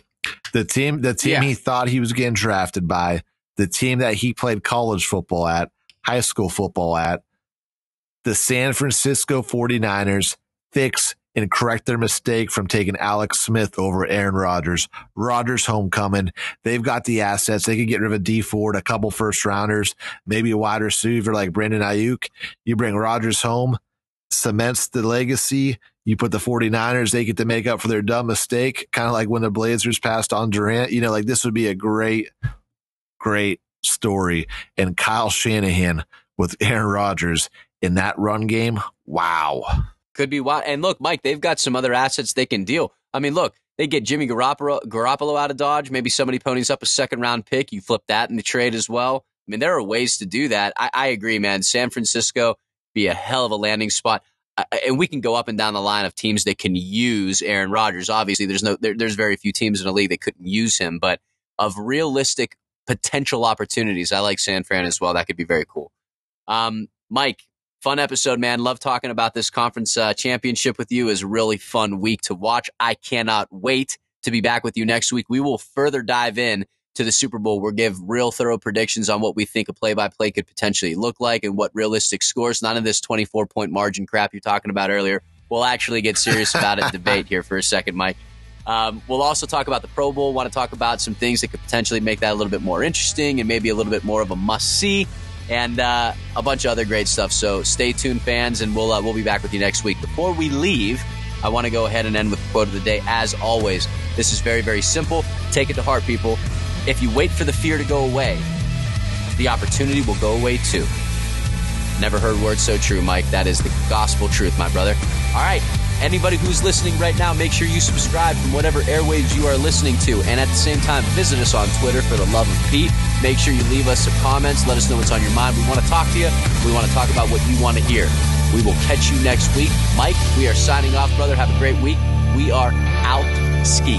The team, the team Yeah. he thought he was getting drafted by, the team that he played college football at, high school football at, the San Francisco 49ers fix and correct their mistake from taking Alex Smith over Aaron Rodgers. Rodgers homecoming. They've got the assets. They could get rid of a Dee Ford, a couple first rounders, maybe a wide receiver like Brandon Aiyuk. You bring Rodgers home, cements the legacy. You put the 49ers, they get to make up for their dumb mistake, kind of like when the Blazers passed on Durant. You know, like this would be a great, great story. And Kyle Shanahan with Aaron Rodgers in that run game. Wow. Could be wild. And look, Mike, they've got some other assets they can deal. I mean, look, they get Jimmy Garoppolo, Garoppolo out of Dodge. Maybe somebody ponies up a second round pick. You flip that in the trade as well. I mean, there are ways to do that. I, I agree, man. San Francisco be a hell of a landing spot. I- and we can go up and down the line of teams that can use Aaron Rodgers. Obviously, there's no there, there's very few teams in the league that couldn't use him, but of realistic potential opportunities, I like San Fran as well. That could be very cool. Um, Mike, fun episode, man. Love talking about this conference uh, championship with you. is really fun week to watch. I cannot wait to be back with you next week. We will further dive in to the Super Bowl. We'll give real thorough predictions on what we think a play by play could potentially look like and what realistic scores. None of this 24 point margin crap you're talking about earlier. We'll actually get serious about it. Debate here for a second, Mike. Um, we'll also talk about the Pro Bowl. Want to talk about some things that could potentially make that a little bit more interesting and maybe a little bit more of a must see, and uh, a bunch of other great stuff. So stay tuned, fans, and we'll uh, we'll be back with you next week. Before we leave, I want to go ahead and end with the quote of the day. As always, this is very very simple. Take it to heart, people. If you wait for the fear to go away, the opportunity will go away too. Never heard words so true, Mike. That is the gospel truth, my brother. All right. Anybody who's listening right now, make sure you subscribe from whatever airwaves you are listening to. And at the same time, visit us on Twitter for the love of Pete. Make sure you leave us some comments. Let us know what's on your mind. We want to talk to you. We want to talk about what you want to hear. We will catch you next week. Mike, we are signing off, brother. Have a great week. We are out ski.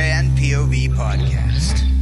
Fan POV Podcast.